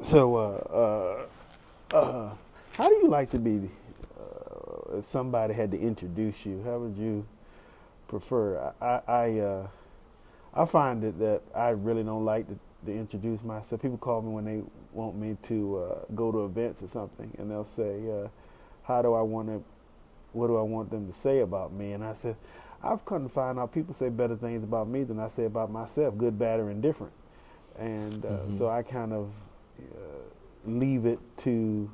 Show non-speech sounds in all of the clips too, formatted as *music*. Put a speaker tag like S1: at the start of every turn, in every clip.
S1: So, uh, uh, uh, how do you like to be? Uh, if somebody had to introduce you, how would you prefer? I, I, uh, I find it that I really don't like to, to, introduce myself. People call me when they want me to uh, go to events or something, and they'll say, uh, "How do I want to? What do I want them to say about me?" And I said, "I've come to find out people say better things about me than I say about myself, good, bad, or indifferent." And uh, mm-hmm. so I kind of leave it to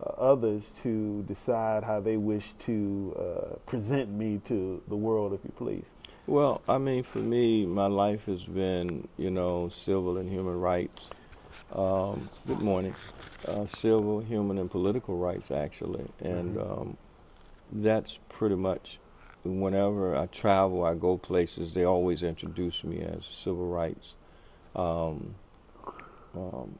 S1: uh, others to decide how they wish to uh, present me to the world, if you please.
S2: Well, I mean, for me, my life has been, you know, civil and human rights. Um, good morning. Uh, civil, human, and political rights, actually. And mm-hmm. um, that's pretty much whenever I travel, I go places, they always introduce me as civil rights. Um, um,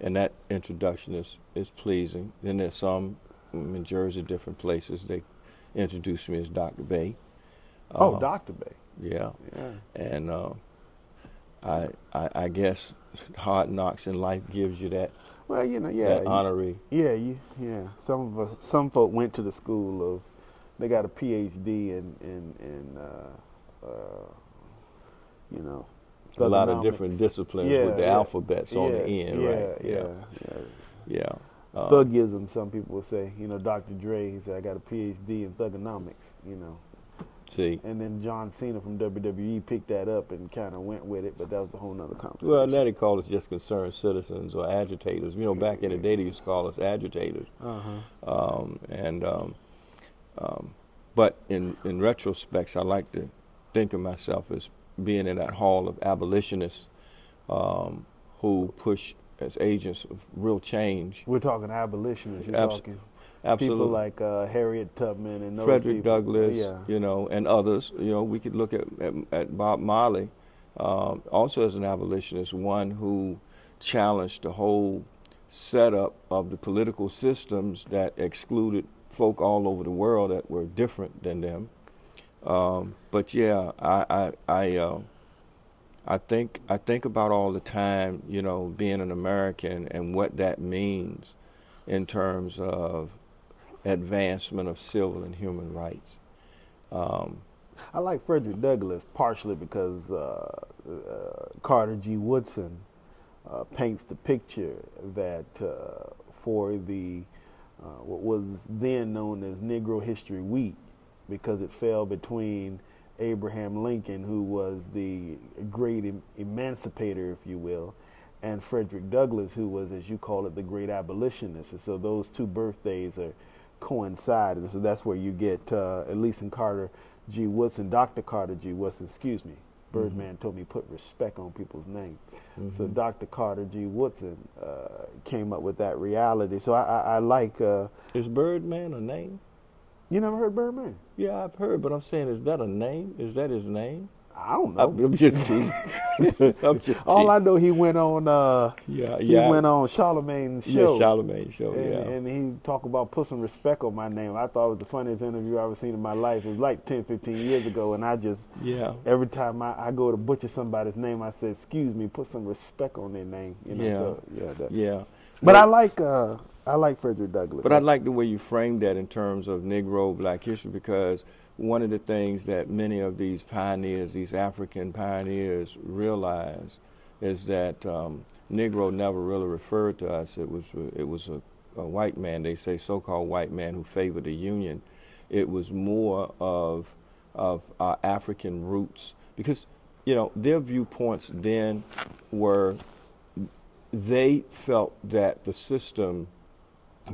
S2: and that introduction is, is pleasing. Then there's some in Jersey, different places, they introduce me as Dr. Bey.
S1: Oh, uh, Dr. Bey.
S2: Yeah. yeah. And uh, I, I, I guess hard knocks in life gives you that.
S1: Well, you know, yeah,
S2: that honorary.
S1: Yeah, you, yeah. Some of us, some folk went to the school of, they got a PhD in in in, uh, uh, you know,
S2: a lot of different disciplines yeah, with the yeah, alphabets yeah, on the end, right?
S1: Yeah, yeah, yeah. Uh, Thugism, some people will say. You know, Dr. Dre, he said, I got a PhD in thuganomics, you know.
S2: See.
S1: And then John Cena from WWE picked that up and kind of went with it, but that was a whole other conversation.
S2: Well, now they call us just concerned citizens or agitators. You know, back in the day they used to call us agitators. Uh-huh. Um, and, um, um, but in, in retrospects, I like to think of myself as being in that hall of abolitionists um, who push as agents of real change.
S1: We're talking abolitionists. You're
S2: Abs-
S1: talking
S2: absolutely.
S1: people like uh, Harriet Tubman and
S2: Frederick
S1: people.
S2: Douglass,
S1: yeah.
S2: you know, and others. You know, we could look at at, at Bob Marley, um, also as an abolitionist, one who challenged the whole setup of the political systems that excluded folk all over the world that were different than them. Um, but yeah, I I I, uh, I think I think about all the time, you know, being an American and what that means in terms of advancement of civil and human rights. Um,
S1: I like Frederick Douglass partially because uh, uh, Carter G. Woodson uh, paints the picture that uh, for the uh, what was then known as Negro History Week, because it fell between Abraham Lincoln, who was the great em- emancipator, if you will, and Frederick Douglass, who was, as you call it, the great abolitionist. And so those two birthdays are coinciding. And so that's where you get uh, and Carter G. Woodson, Dr. Carter G. Woodson, excuse me. Birdman mm-hmm. told me put respect on people's names. Mm-hmm. So Dr. Carter G. Woodson uh, came up with that reality. So I, I, I like. Uh,
S2: Is Birdman a name?
S1: You never heard Birdman?
S2: Yeah, I've heard, but I'm saying, is that a name? Is that his name?
S1: I don't know.
S2: I'm just teasing. I'm just teasing. *laughs*
S1: All I know, he went on. Uh,
S2: yeah, yeah.
S1: He went on Charlemagne's show.
S2: Yeah, Charlemagne's show.
S1: And,
S2: yeah.
S1: And he talked about put some respect on my name. I thought it was the funniest interview I've ever seen in my life. It was like 10, 15 years ago, and I just
S2: yeah.
S1: Every time I, I go to butcher somebody's name, I say, "Excuse me, put some respect on their name." You know,
S2: yeah.
S1: So, yeah. That.
S2: Yeah.
S1: But well, I like. Uh, I like Frederick Douglass.
S2: But I like the way you framed that in terms of Negro Black history because one of the things that many of these pioneers, these African pioneers, realize is that um, Negro never really referred to us. It was it was a, a white man. They say so-called white man who favored the Union. It was more of of our African roots because you know their viewpoints then were they felt that the system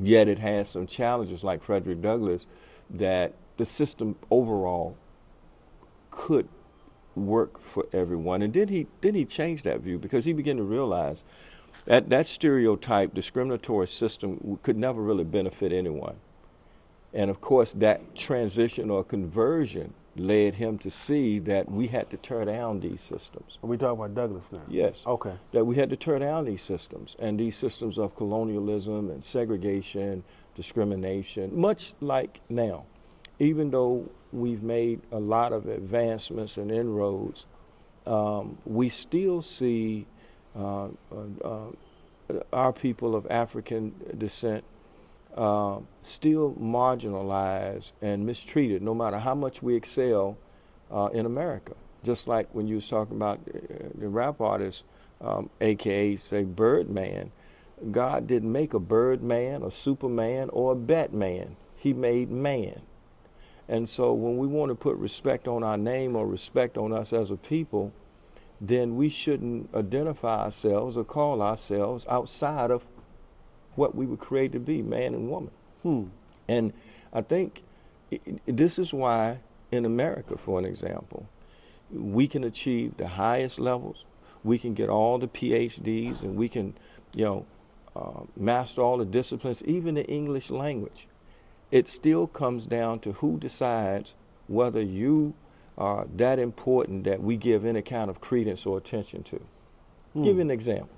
S2: Yet it has some challenges, like Frederick Douglass, that the system overall could work for everyone. And did he did he change that view because he began to realize that that stereotype discriminatory system could never really benefit anyone. And of course, that transition or conversion led him to see that we had to tear down these systems.
S1: Are we talking about Douglass now?
S2: Yes.
S1: Okay.
S2: That we had to tear down these systems and these systems of colonialism and segregation, discrimination, much like now. Even though we've made a lot of advancements and inroads, um, we still see uh, uh, uh, our people of African descent uh, still marginalized and mistreated, no matter how much we excel uh, in America. Just like when you was talking about uh, the rap artist, um, aka say Birdman, God didn't make a Birdman, a Superman, or a Batman. He made man. And so when we want to put respect on our name or respect on us as a people, then we shouldn't identify ourselves or call ourselves outside of what we were created to be, man and woman.
S1: Hmm.
S2: And I think this is why in America, for an example, we can achieve the highest levels. We can get all the PhDs and we can, you know, uh, master all the disciplines, even the English language. It still comes down to who decides whether you are that important that we give any kind of credence or attention to. Hmm. Give you an example.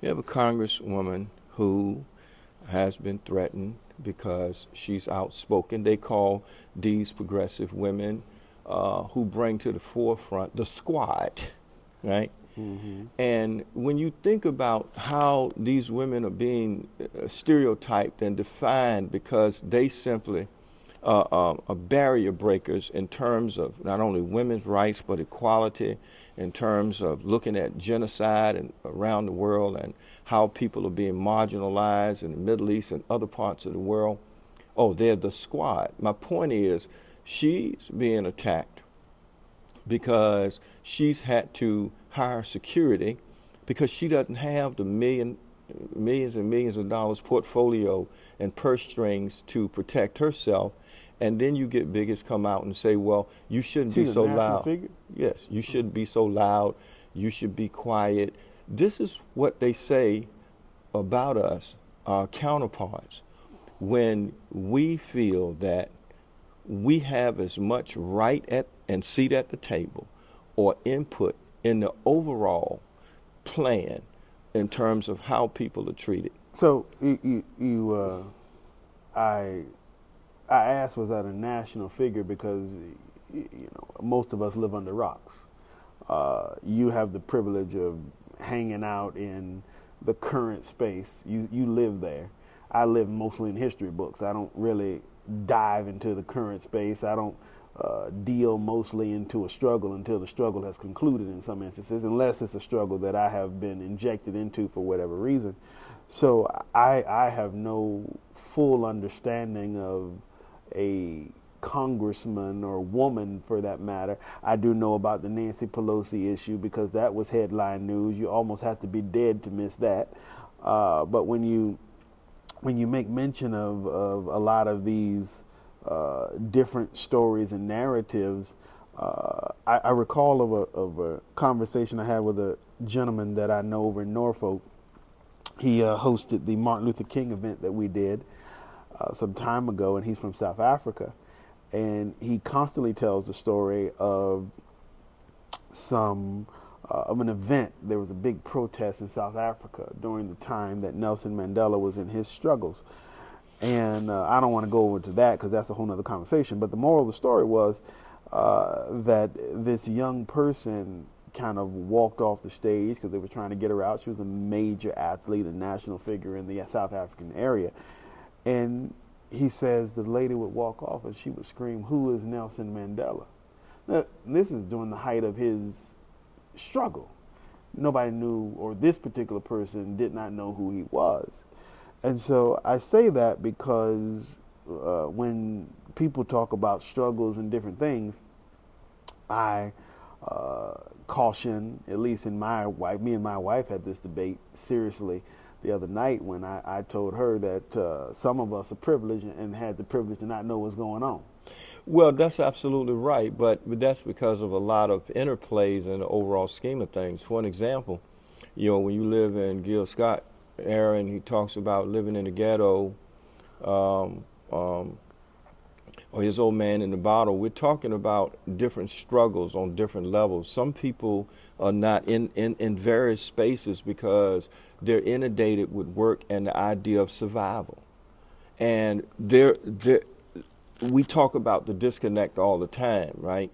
S2: You have a congresswoman who has been threatened because she's outspoken. They call these progressive women uh, who bring to the forefront the squad, right? Mm-hmm. And when you think about how these women are being uh, stereotyped and defined because they simply uh, uh, are barrier breakers in terms of not only women's rights but equality, in terms of looking at genocide and around the world and how people are being marginalized in the Middle East and other parts of the world. Oh, they're the squad. My point is, she's being attacked because she's had to hire security because she doesn't have the million, millions and millions of dollars portfolio and purse strings to protect herself. And then you get bigots come out and say, well, you shouldn't
S1: She's
S2: be so loud.
S1: Figure?
S2: Yes, you shouldn't be so loud. You should be quiet. This is what they say about us, our counterparts, when we feel that we have as much right at and seat at the table or input in the overall plan in terms of how people are treated.
S1: So you, you, you uh, I, I asked was that a national figure because you know most of us live under rocks. Uh, you have the privilege of hanging out in the current space. You you live there. I live mostly in history books. I don't really dive into the current space. I don't uh, deal mostly into a struggle until the struggle has concluded in some instances, unless it's a struggle that I have been injected into for whatever reason. So I, I have no full understanding of a congressman or woman for that matter. I do know about the Nancy Pelosi issue because that was headline news. You almost have to be dead to miss that. Uh, but when you when you make mention of, of a lot of these uh, different stories and narratives. Uh, I, I, recall of a, of a conversation I had with a gentleman that I know over in Norfolk. He uh, hosted the Martin Luther King event that we did uh, some time ago, and he's from South Africa. And he constantly tells the story of some uh, of an event. There was a big protest in South Africa during the time that Nelson Mandela was in his struggles and uh, I don't want to go into that because that's a whole other conversation. But the moral of the story was uh, that this young person kind of walked off the stage because they were trying to get her out. She was a major athlete, a national figure in the South African area. And he says the lady would walk off and she would scream, Who is Nelson Mandela? Now, this is during the height of his struggle. Nobody knew, or this particular person did not know who he was. And so I say that because uh, when people talk about struggles and different things, I uh, caution, at least in my wife, me and my wife had this debate seriously the other night when I, I told her that uh, some of us are privileged and had the privilege to not know what's going on.
S2: Well, that's absolutely right, but, but that's because of a lot of interplays in the overall scheme of things. For an example, you know, when you live in Gil Scott Aaron, he talks about living in the ghetto, um, um, or his old man in the bottle. We're talking about different struggles on different levels. Some people are not in, in, in various spaces because they're inundated with work and the idea of survival. And there, we talk about the disconnect all the time, right?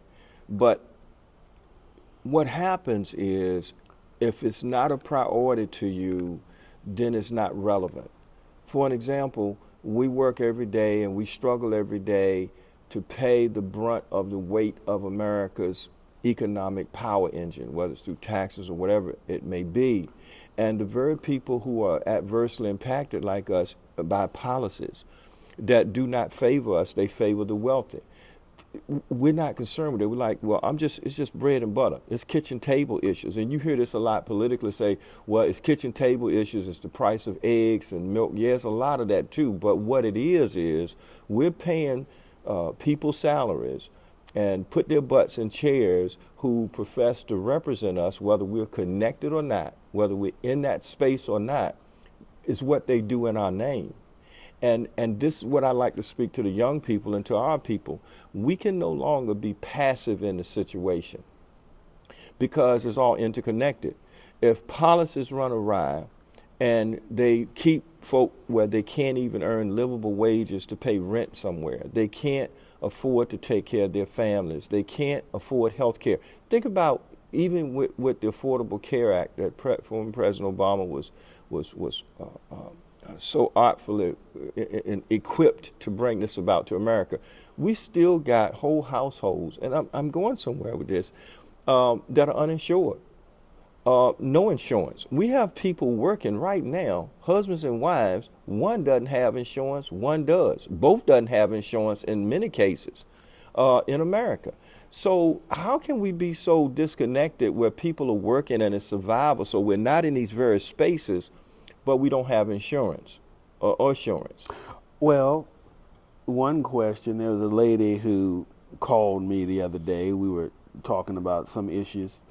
S2: But what happens is if it's not a priority to you, then it's not relevant. For an example, we work every day and we struggle every day to pay the brunt of the weight of America's economic power engine, whether it's through taxes or whatever it may be. And the very people who are adversely impacted, like us, by policies that do not favor us, they favor the wealthy. We're not concerned with it. We're like, well, I'm just, it's just bread and butter. It's kitchen table issues. And you hear this a lot politically say, well, it's kitchen table issues, it's the price of eggs and milk. Yes, a lot of that too. But what it is, is we're paying uh, people salaries and put their butts in chairs who profess to represent us, whether we're connected or not, whether we're in that space or not, is what they do in our name. And, and this is what I like to speak to the young people and to our people. We can no longer be passive in the situation because it's all interconnected. If policies run awry and they keep folk where they can't even earn livable wages to pay rent somewhere, they can't afford to take care of their families. They can't afford health care. Think about even with, with the Affordable Care Act that pre- former President Obama was was was uh, uh, so artfully uh, equipped to bring this about to America. We still got whole households, and I'm, I'm going somewhere with this, um, that are uninsured uh, no insurance. We have people working right now, husbands and wives. One doesn't have insurance, one does. Both doesn't have insurance in many cases uh, in America. So how can we be so disconnected where people are working and it's survival? So we're not in these various spaces, but we don't have insurance or, or insurance.
S1: Well, one question. There was a lady who called me the other day. We were talking about some issues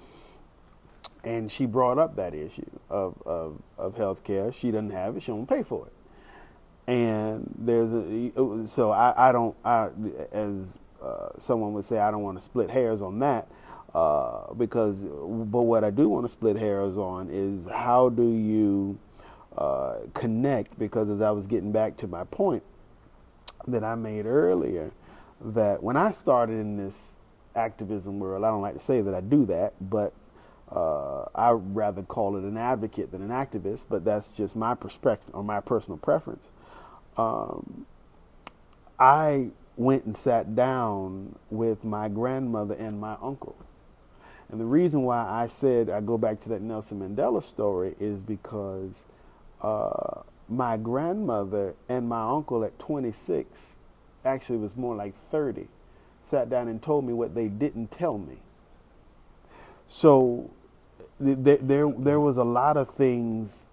S1: and she brought up that issue of, of, of health care. She doesn't have it, she won't pay for it. And there's a, so I, I don't, I, as uh, someone would say, I don't want to split hairs on that. Uh, because, but what I do want to split hairs on is how do you uh, connect? Because as I was getting back to my point that I made earlier, that when I started in this activism world, I don't like to say that I do that, but uh, I rather call it an advocate than an activist, but that's just my perspective or my personal preference. Um, I went and sat down with my grandmother and my uncle. And the reason why I said I go back to that Nelson Mandela story is because uh, my grandmother and my uncle at 26, actually was more like 30, sat down and told me what they didn't tell me. So there, there, there was a lot of things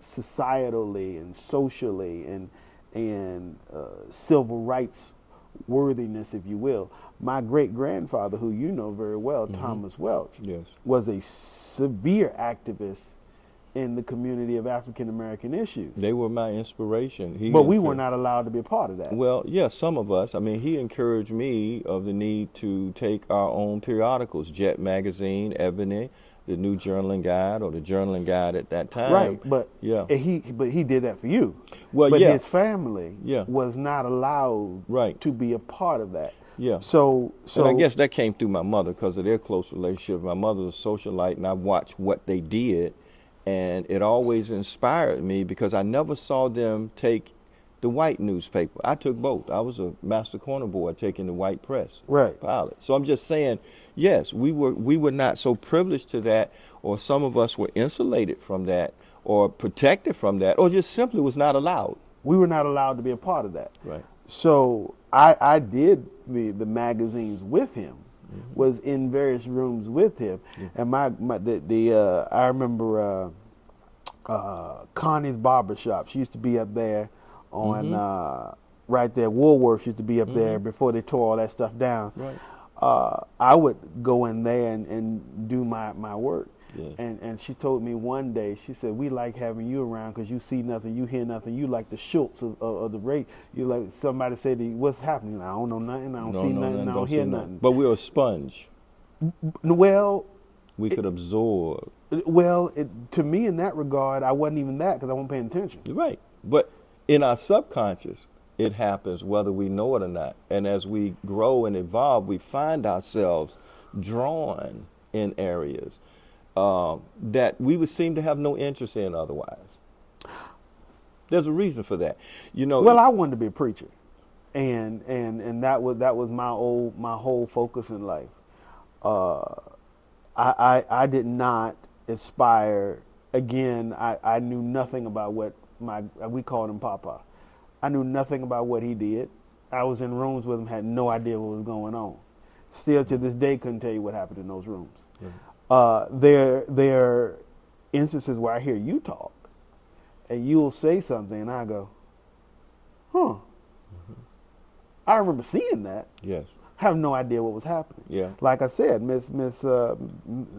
S1: societally and socially and and uh, civil rights worthiness, if you will. My great grandfather, who you know very well, mm-hmm. Thomas Welch,
S2: yes.
S1: was a severe activist in the community of African American issues.
S2: They were my inspiration.
S1: He but we were not allowed to be a part of that.
S2: Well, yeah, some of us. I mean, he encouraged me of the need to take our own periodicals, Jet Magazine, Ebony, the New Journal and Guide or the Journal and Guide at that time.
S1: Right, but yeah, he but he did that for you.
S2: Well,
S1: but
S2: yeah.
S1: his family
S2: yeah.
S1: was not allowed
S2: right.
S1: to be a part of that.
S2: Yeah.
S1: So, so
S2: and I guess that came through my mother because of their close relationship. My mother was a socialite, and I watched what they did, and it always inspired me because I never saw them take the white newspaper. I took both. I was a master corner boy taking the white press
S1: right.
S2: pilot. So I'm just saying, yes, we were we were not so privileged to that, or some of us were insulated from that, or protected from that, or just simply was not allowed.
S1: We were not allowed to be a part of that.
S2: Right.
S1: So I I did the the magazines with him. Mm-hmm. Was in various rooms with him, yeah. and my, my the, the uh, I remember uh, uh, Connie's barbershop. She used to be up there on mm-hmm. uh, right there. Woolworths used to be up mm-hmm. there before they tore all that stuff down.
S2: Right.
S1: Uh, I would go in there and, and do my, my work.
S2: Yeah.
S1: And and she told me one day, she said, "We like having you around because you see nothing, you hear nothing. You like the Schultz of, of, of the rate. You like somebody said, "What's happening?" I don't know nothing. I don't, see nothing. nothing. I don't, don't hear nothing. nothing.
S2: But we're a sponge.
S1: Well,
S2: we could absorb.
S1: Well, it, to me, in that regard, I wasn't even that because I wasn't paying attention.
S2: Right, but in our subconscious, it happens whether we know it or not. And as we grow and evolve, we find ourselves drawn in areas. Uh, that we would seem to have no interest in otherwise. There's a reason for that. You know.
S1: Well, I wanted to be a preacher, and and and that was that was my old my whole focus in life. Uh, I, I I did not aspire. Again, I, I knew nothing about what my we called him Papa. I knew nothing about what he did. I was in rooms with him, had no idea what was going on. Still to this day, couldn't tell you what happened in those rooms. Mm-hmm. Uh, there, there are instances where I hear you talk, and you'll say something, and I go, "Huh." Mm-hmm. I remember seeing that.
S2: Yes.
S1: I Have no idea what was happening.
S2: Yeah.
S1: Like I said, Miss Miss uh,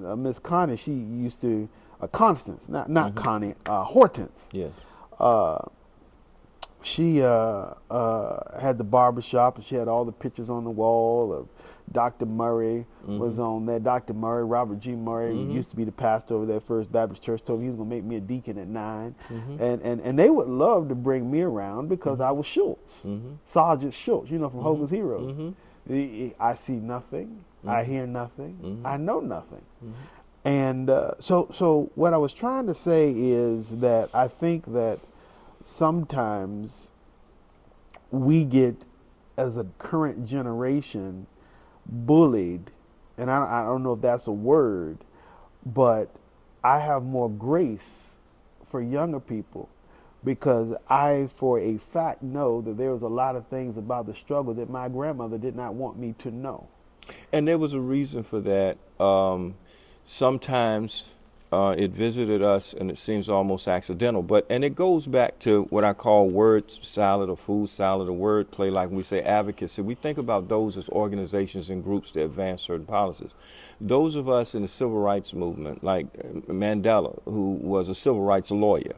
S1: uh Miss Connie, she used to uh, Constance, not not mm-hmm. Connie, uh, Hortense.
S2: Yes.
S1: Uh, she uh, uh, had the barber shop and she had all the pictures on the wall of Dr. Murray mm-hmm. was on there. Dr. Murray, Robert G. Murray, mm-hmm. used to be the pastor over there First Baptist Church, told me he was going to make me a deacon at 9 mm-hmm. and, and and they would love to bring me around because mm-hmm. I was Schultz, mm-hmm. Sergeant Schultz, you know, from Hogan's Heroes. I see nothing, I hear nothing, I know nothing. And uh, so, so what I was trying to say is that I think that sometimes we get, as a current generation, bullied, and I, I don't know if that's a word, but I have more grace for younger people because I, for a fact, know that there was a lot of things about the struggle that my grandmother did not want me to know.
S2: And there was a reason for that. Um, sometimes uh, it visited us and it seems almost accidental. But and it goes back to what I call word salad or food salad or word play, like we say advocacy. We think about those as organizations and groups that advance certain policies. Those of us in the civil rights movement, like Mandela, who was a civil rights lawyer,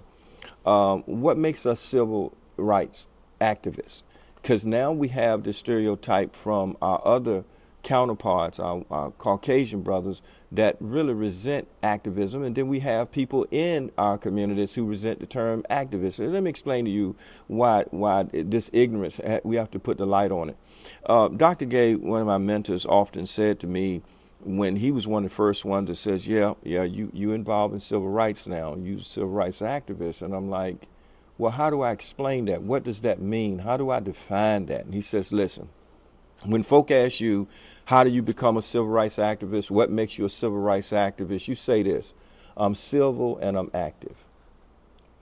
S2: um, what makes us civil rights activists? Because now we have the stereotype from our other counterparts, our, our, Caucasian brothers, that really resent activism. And then we have people in our communities who resent the term activist. Let me explain to you why, why this ignorance, we have to put the light on it. Uh, Dr. Gay, one of my mentors, often said to me, when he was one of the first ones that says, "Yeah, yeah, you you involved in civil rights now. You civil rights activist," and I'm like, "Well, how do I explain that? What does that mean? How do I define that?" And he says, "Listen, when folk ask you, how do you become a civil rights activist? What makes you a civil rights activist? You say this I'm civil and I'm active.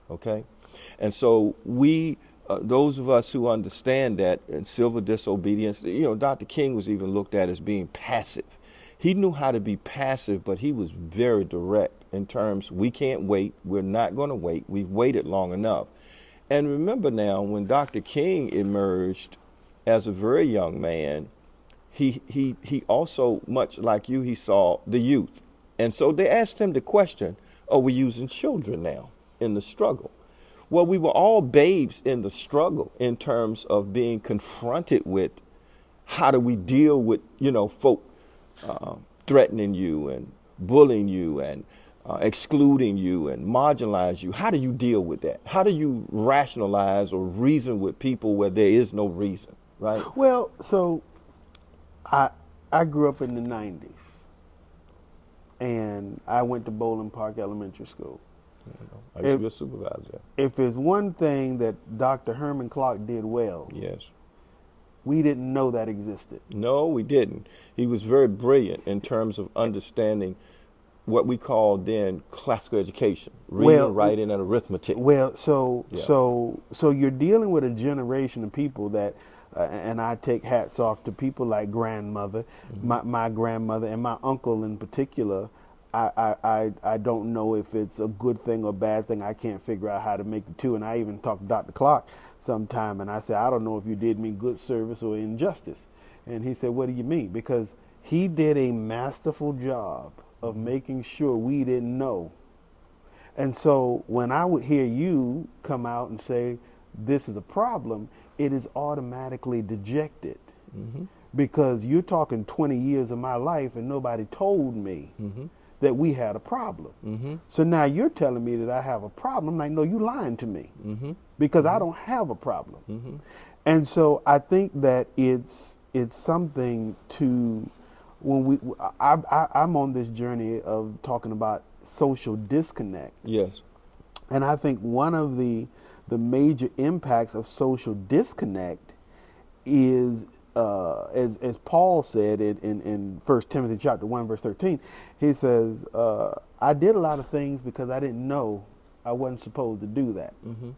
S2: Okay? And so we, uh, those of us who understand that in civil disobedience, you know, Dr. King was even looked at as being passive. He knew how to be passive, but he was very direct in terms we can't wait, we're not going to wait, we've waited long enough. And remember now, when Dr. King emerged as a very young man, he, he, he also, much like you, he saw the youth. And so they asked him the question Are we using children now in the struggle? Well, we were all babes in the struggle in terms of being confronted with how do we deal with, you know, folk uh, threatening you and bullying you and uh, excluding you and marginalize you. How do you deal with that? How do you rationalize or reason with people where there is no reason? right?
S1: Well, so I I grew up in the '90s, and I went to Bowling Park Elementary School.
S2: I used to be a supervisor.
S1: If there's one thing that Dr. Herman Clark did well,
S2: yes,
S1: we didn't know that existed.
S2: No, we didn't. He was very brilliant in terms of understanding what we called then classical education, reading, well, writing, and arithmetic.
S1: Well, so yeah. so so you're dealing with a generation of people that uh, and I take hats off to people like grandmother, mm-hmm. my, my grandmother, and my uncle in particular. I, I, I, don't know if it's a good thing or bad thing. I can't figure out how to make the two. And I even talked to Dr. Clark sometime, and I said, I don't know if you did me good service or injustice. And he said, What do you mean? Because he did a masterful job of mm-hmm. making sure we didn't know. And so when I would hear you come out and say, This is a problem, it is automatically dejected mm-hmm. because you're talking 20 years of my life and nobody told me mm-hmm. that we had a problem. Mm-hmm. So now you're telling me that I have a problem. I'm like, no, you're lying to me mm-hmm. because I mm-hmm. don't have a problem. Mm-hmm. And so I think that it's it's something to when we I, I, I'm on this journey of talking about social disconnect.
S2: Yes.
S1: And I think one of the the major impacts of social disconnect is uh, as as Paul said in, in, in First Timothy chapter one verse thirteen, he says, uh, "I did a lot of things because I didn't know I wasn't supposed to do that."
S2: Mm-hmm.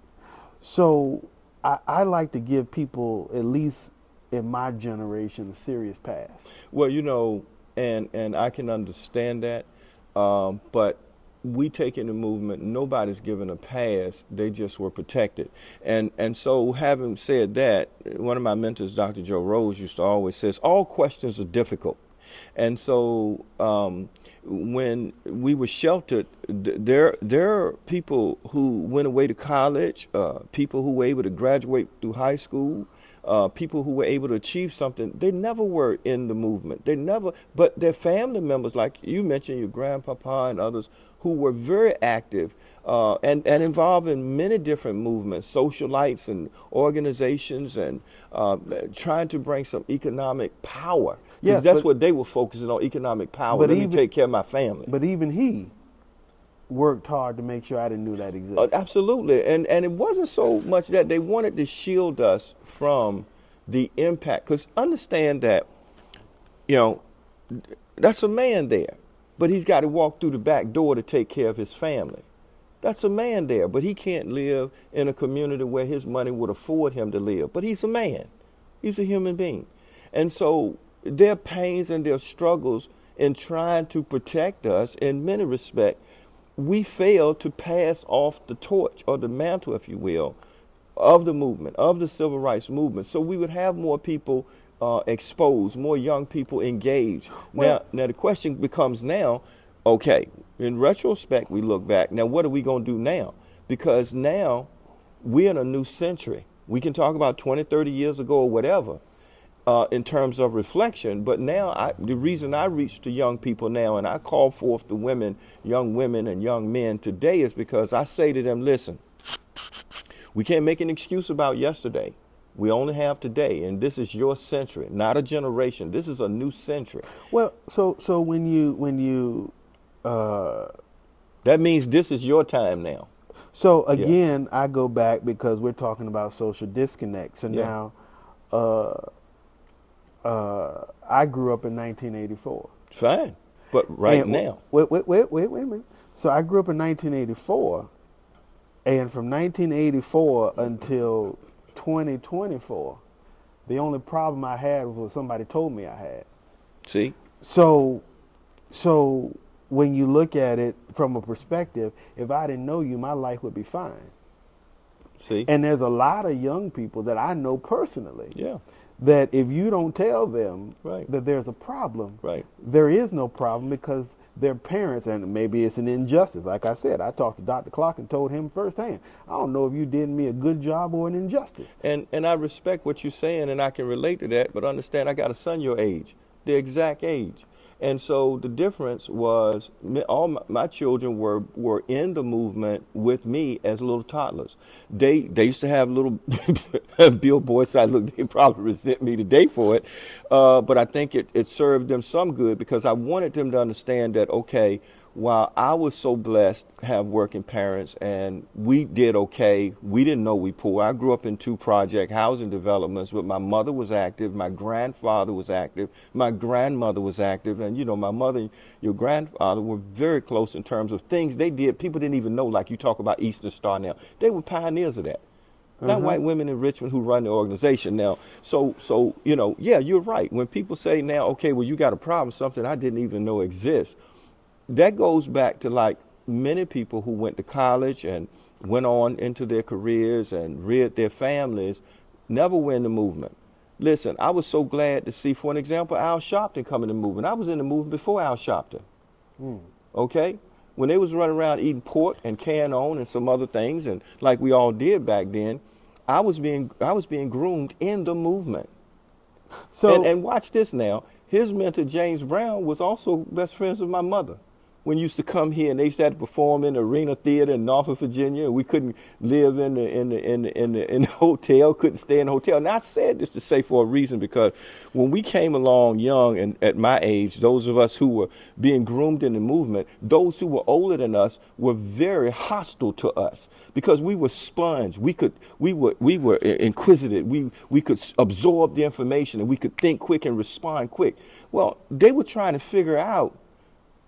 S1: So I, I like to give people, at least in my generation, a serious pass.
S2: Well, you know, and and I can understand that, um, but we take in the movement. Nobody's given a pass; they just were protected. And and so, having said that, one of my mentors, Dr. Joe Rose, used to always says, "All questions are difficult." And so, um, when we were sheltered, there there are people who went away to college, uh, people who were able to graduate through high school, uh, people who were able to achieve something. They never were in the movement. They never, but their family members, like you mentioned, your grandpapa and others, who were very active. Uh, and, and involved in many different movements, socialites and organizations, and uh, trying to bring some economic power because yes, that's but, what they were focusing on economic power. Let even, me take care of my family.
S1: But even he worked hard to make sure I didn't know that existed.
S2: Uh, absolutely, and and it wasn't so much that they wanted to shield us from the impact. Because understand that, you know, that's a man there, but he's got to walk through the back door to take care of his family. That's a man there, but he can't live in a community where his money would afford him to live. But he's a man. He's a human being. And so their pains and their struggles in trying to protect us in many respects, we fail to pass off the torch or the mantle, if you will, of the movement, of the civil rights movement. So we would have more people uh, exposed, more young people engaged. Well, now, now the question becomes now, okay, in retrospect, we look back. Now, what are we going to do now? Because now we're in a new century. We can talk about 20, 30 years ago or whatever uh, in terms of reflection. But now, I, the reason I reach to young people now and I call forth the women, young women, and young men today is because I say to them, listen, we can't make an excuse about yesterday. We only have today, and this is your century, not a generation. This is a new century.
S1: Well, so so when you when you uh,
S2: that means this is your time now.
S1: So again, yeah. I go back because we're talking about social disconnects, and yeah. now. Uh, uh, I grew up in 1984.
S2: Fine, but right and now.
S1: Wait, wait, wait, wait, wait a minute. So I grew up in 1984, and from 1984 until 2024, the only problem I had was what somebody told me I had.
S2: See.
S1: So, so when you look at it from a perspective, if I didn't know you, my life would be fine.
S2: See.
S1: And there's a lot of young people that I know personally.
S2: Yeah
S1: that if you don't tell them
S2: right.
S1: that there's a problem,
S2: right.
S1: there is no problem because their parents, and maybe it's an injustice. Like I said, I talked to Dr. Clark and told him firsthand, I don't know if you did me a good job or an injustice.
S2: And and I respect what you're saying, and I can relate to that. But understand, I got a son your age, the exact age. And so the difference was all my, children were, were in the movement with me as little toddlers. They they used to have little *laughs* billboards. I look, they probably resent me today for it, uh, but I think it, it served them some good because I wanted them to understand that okay, while I was so blessed have working parents and we did okay, we didn't know we poor. I grew up in two project housing developments, but my mother was active, my grandfather was active, my grandmother was active, and you know, my mother, and your grandfather were very close in terms of things they did. People didn't even know, like you talk about Eastern Star now. They were pioneers of that. Not uh-huh. white women in Richmond who run the organization now. So, so you know, yeah, you're right. When people say now, okay, well, you got a problem, something I didn't even know exists that goes back to like many people who went to college and went on into their careers and reared their families, never were in the movement. Listen, I was so glad to see, for an example, Al Sharpton come in the movement. I was in the movement before Al Sharpton. Mm. Okay? When they was running around eating pork and can on and some other things, and like we all did back then, I was being I was being groomed in the movement. So and, and watch this now. His mentor James Brown was also best friends with my mother. When used to come here and they used to, to perform in the Arena Theater in Norfolk, Virginia. We couldn't live in the in the in the in the, in the *laughs* hotel, couldn't stay in the hotel. And I said this to say for a reason because when we came along young and at my age, those of us who were being groomed in the movement, those who were older than us were very hostile to us because we were sponge. We could we were we were inquisitive. We we could absorb the information and we could think quick and respond quick. Well, they were trying to figure out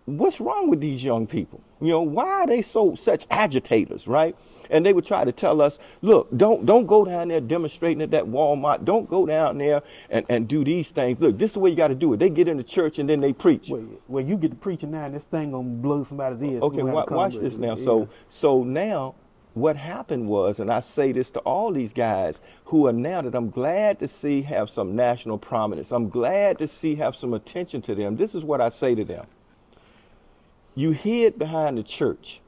S2: what's wrong with these young people? You know, why are they so such agitators, right? And they would try to tell us, look, don't don't go down there demonstrating at that Walmart. Don't go down there and, and do these things. Look, this is the way you got to do it. They get in the church and then they preach.
S1: Well, well you get to preaching now, and this thing gonna blow somebody's ears.
S2: Okay, watch, watch this now. Yeah. So so now what happened was, and I say this to all these guys who are now that I'm glad to see have some national prominence. I'm glad to see have some attention to them. This is what I say to them. You hid behind the church.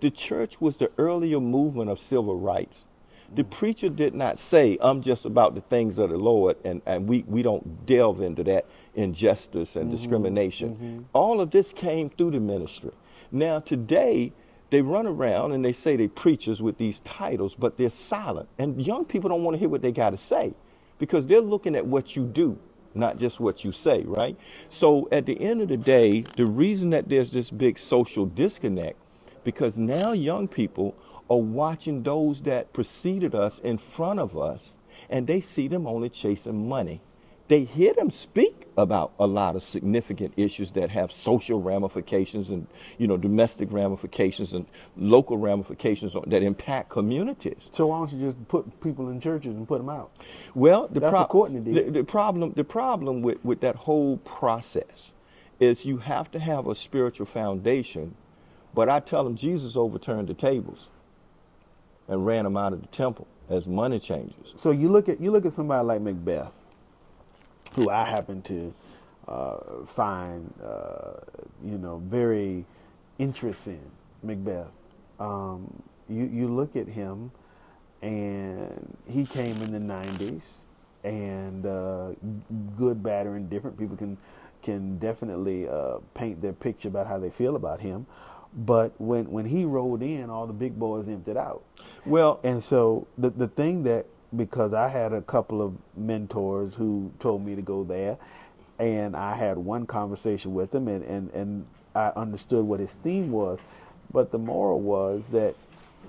S2: The church was the earlier movement of civil rights. The preacher did not say, I'm just about the things of the Lord, and, and we, we don't delve into that injustice and mm-hmm. discrimination. Mm-hmm. All of this came through the ministry. Now, today, they run around and they say they preachers with these titles, but they're silent. And young people don't want to hear what they got to say because they're looking at what you do not just what you say, right? So at the end of the day, the reason that there's this big social disconnect, because now young people are watching those that preceded us in front of us, and they see them only chasing money they hear them speak about a lot of significant issues that have social ramifications and you know domestic ramifications and local ramifications that impact communities.
S1: So why don't you just put people in churches and put them out?
S2: Well, the, pro- the, the problem the problem with, with that whole process is you have to have a spiritual foundation. But I tell them Jesus overturned the tables and ran them out of the temple as money changers.
S1: So you look at you look at somebody like McBath who I happen to uh, find, uh, you know, very interesting, McBath. Um, you, you look at him, and he came in the 90s, and uh, good, bad, or indifferent. People can, can definitely uh, paint their picture about how they feel about him. But when, when he rolled in, all the big boys emptied out. Well, and so the the thing that because I had a couple of mentors who told me to go there, and I had one conversation with him, and, and, and I understood what his theme was. But the moral was that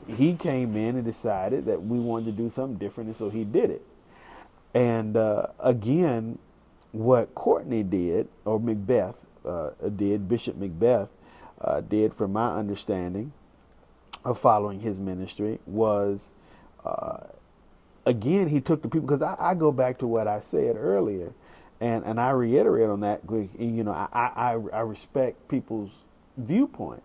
S1: he came in and decided that we wanted to do something different, and so he did it. And uh, again, what Courtney did, or McBath uh, did, Bishop McBath uh, did, from my understanding of following his ministry, was uh, again, he took the people because I, I, go back to what I said earlier, and, and I reiterate on that. You know, I, I, I respect people's viewpoint,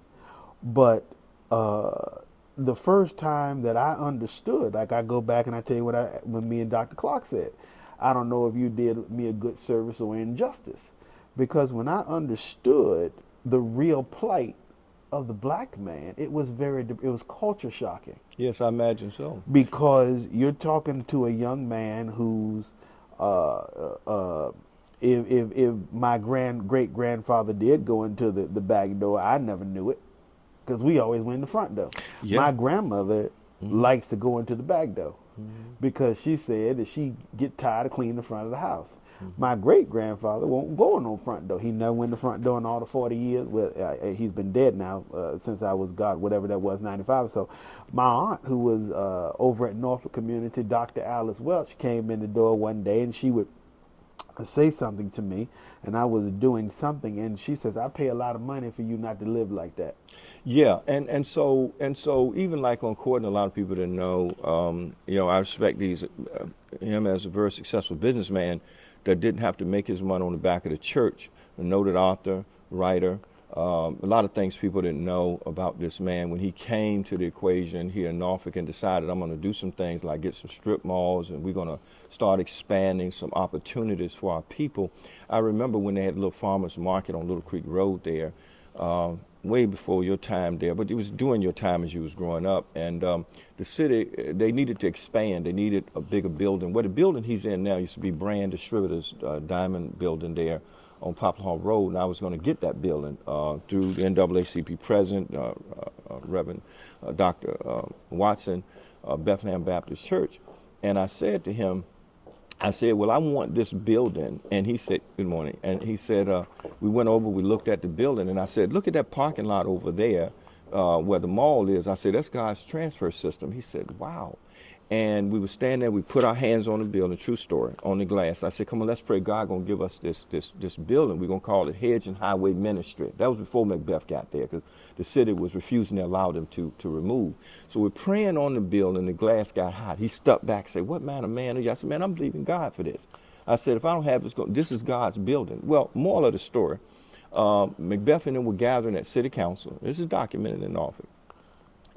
S1: but uh, the first time that I understood, like I go back and I tell you what I when me and Dr. Clark said, I don't know if you did me a good service or injustice, because when I understood the real plight of the black man, it was very it was culture shocking.
S2: Yes, I imagine so.
S1: Because you're talking to a young man who's uh, uh, uh, if, if if my grand great grandfather did go into the, the back door, I never knew it because we always went in the front door. Yeah. My grandmother mm-hmm. likes to go into the back door mm-hmm. because she said that she get tired of cleaning the front of the house. My great grandfather won't go in no front door. He never went in the front door in all the 40 years. Well, uh, uh, he's been dead now uh, since I was God, whatever that was, 95. So my aunt, who was uh, over at Norfolk Community, Dr. Alice Welch, came in the door one day and she would say something to me and I was doing something and she says I pay a lot of money for you not to live like that.
S2: Yeah, and and so and so even like on court and a lot of people didn't know um, you know I respect these uh, him as a very successful businessman that didn't have to make his money on the back of the church. A noted author, writer, um, a lot of things people didn't know about this man. When he came to the equation here in Norfolk and decided, I'm going to do some things like get some strip malls and we're going to start expanding some opportunities for our people. I remember when they had a little farmer's market on Little Creek Road there. Uh, way before your time there, but it was during your time as you was growing up. And um, the city, they needed to expand. They needed a bigger building. Where the building he's in now used to be Brand Distributors uh, Diamond Building there on Poplar Hall Road, and I was going to get that building uh, through the NAACP president, uh, uh, uh, Reverend uh, Dr. Watson, Bethlehem Baptist Church. And I said to him, I said, Well, I want this building. And he said, Good morning. And he said, uh, We went over, we looked at the building, and I said, Look at that parking lot over there uh, where the mall is. I said, That's God's transfer system. He said, Wow. And we were standing there, we put our hands on the building, true story, on the glass. I said, Come on, let's pray God gonna give us this this this building. We're gonna call it Hedge and Highway Ministry. That was before McBath got there, because the city was refusing to allow them to to remove. So we're praying on the building, the glass got hot. He stepped back and said, What man of man are you? I said, Man, I'm believing God for this. I said, if I don't have this, this is God's building. Well, moral of the story, uh, McBath and them were gathering at city council. This is documented in Norfolk.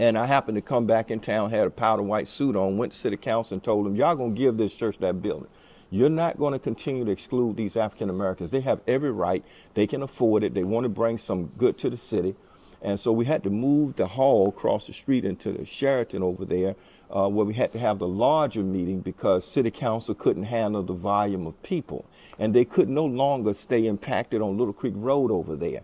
S2: And I happened to come back in town, had a powder white suit on, went to city council and told them, y'all to give this church that building. You're not going to continue to exclude these African Americans. They have every right. They can afford it. They want to bring some good to the city. And so we had to move the hall across the street into the Sheraton over there, uh, where we had to have the larger meeting because city council couldn't handle the volume of people. And they could no longer stay impacted on Little Creek Road over there.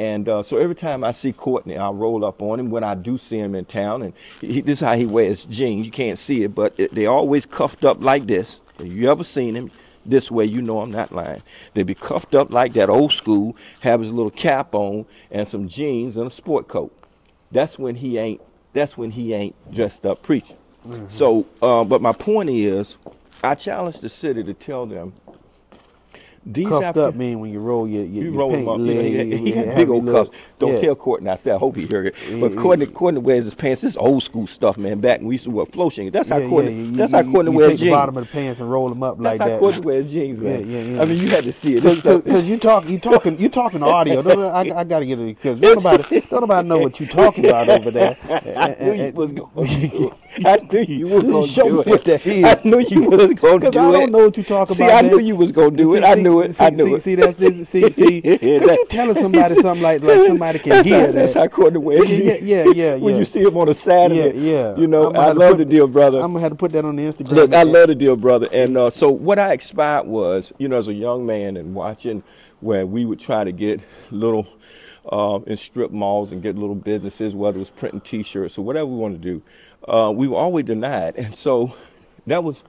S2: And uh, so every time I see Courtney, I roll up on him when I do see him in town. And he, this is how he wears jeans. You can't see it, but it, they always cuffed up like this. If you ever seen him this way, you know I'm not lying. They be cuffed up like that old school, have his little cap on and some jeans and a sport coat. That's when he ain't. That's when he ain't dressed up preaching. Mm-hmm. So, uh, but my point is, I challenge the city to tell them
S1: these Cuffed after, up mean when you roll your, your,
S2: you
S1: your roll
S2: him up. Leg, yeah, he had big old cuffs. Don't yeah. tell Courtney I said I hope he heard it. But Courtney, Courtney wears his pants. This is old school stuff, man. Back when we used to wear floating. That's how yeah, Courtney. Yeah, that's how Courtney wears jeans.
S1: the bottom of the pants and roll them up
S2: that's
S1: like that.
S2: That's how Courtney wears jeans, man. Yeah, yeah, I mean, you had to see it
S1: because you talk, you talking, you talking audio. I, I got to get it because don't nobody, nobody know what you're talking about over there. *laughs*
S2: I knew you was going to do it. I knew you was *laughs* going to do it. I knew you was going *laughs* to do it. I
S1: don't know what you talking
S2: about. See, I knew you was going to do it. I knew it. I knew it
S1: see that's this, see *laughs* see that, you telling somebody something like like somebody can
S2: that's
S1: hear
S2: how,
S1: that.
S2: That's how Courtney wears.
S1: Yeah, yeah, yeah, yeah. *laughs*
S2: When you see him on the Saturday,
S1: yeah, yeah.
S2: You know, I love the deal, brother.
S1: I'm gonna have to put that on the Instagram.
S2: Look, I love the deal, brother. And uh, so what I expired was, you know, as a young man and watching where we would try to get little uh, in strip malls and get little businesses, whether it was printing T-shirts or whatever we wanted to do, uh, we were always denied. And so that was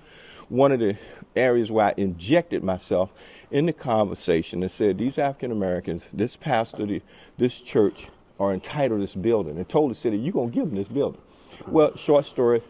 S2: one of the areas where I injected myself in the conversation and said, These African Americans, this pastor, this church, are entitled to this building, and told the city, You're going to give them this building. Mm-hmm. Well, short story,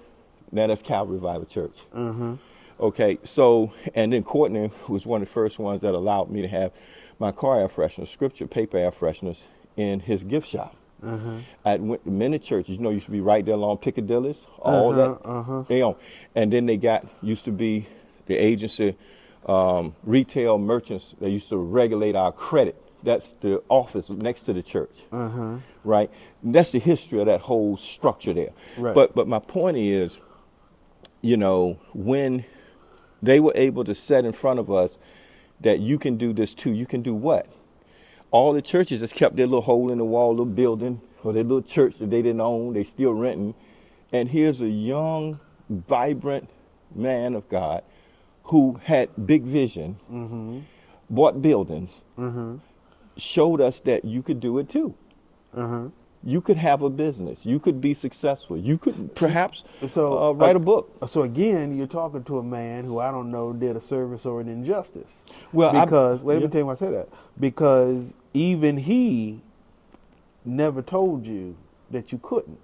S2: now that's Calvary Revival Church.
S1: Mm-hmm.
S2: Okay, so, and then Courtney was one of the first ones that allowed me to have my car air fresheners, scripture paper air fresheners, in his gift shop.
S1: Uh-huh.
S2: I went to many churches, you know, used to be right there along Piccadilly's, all
S1: uh-huh, that. Uh-huh.
S2: You know, and then they got used to be the agency um, retail merchants that used to regulate our credit. That's the office next to the church,
S1: uh-huh.
S2: right? And that's the history of that whole structure there.
S1: Right.
S2: But but my point is, you know, when they were able to set in front of us that you can do this too, you can do what? All the churches just kept their little hole in the wall, little building, or their little church that they didn't own, they still renting. And here's a young, vibrant man of God who had big vision,
S1: mm-hmm.
S2: bought buildings,
S1: mm-hmm.
S2: showed us that you could do it too.
S1: Mm-hmm.
S2: You could have a business. You could be successful. You could *laughs* perhaps so, uh, write uh, a book.
S1: So again, you're talking to a man who I don't know did a service or an injustice.
S2: Well,
S1: because
S2: I,
S1: wait,
S2: yeah.
S1: let me tell you why I say that. Because even he never told you that you couldn't.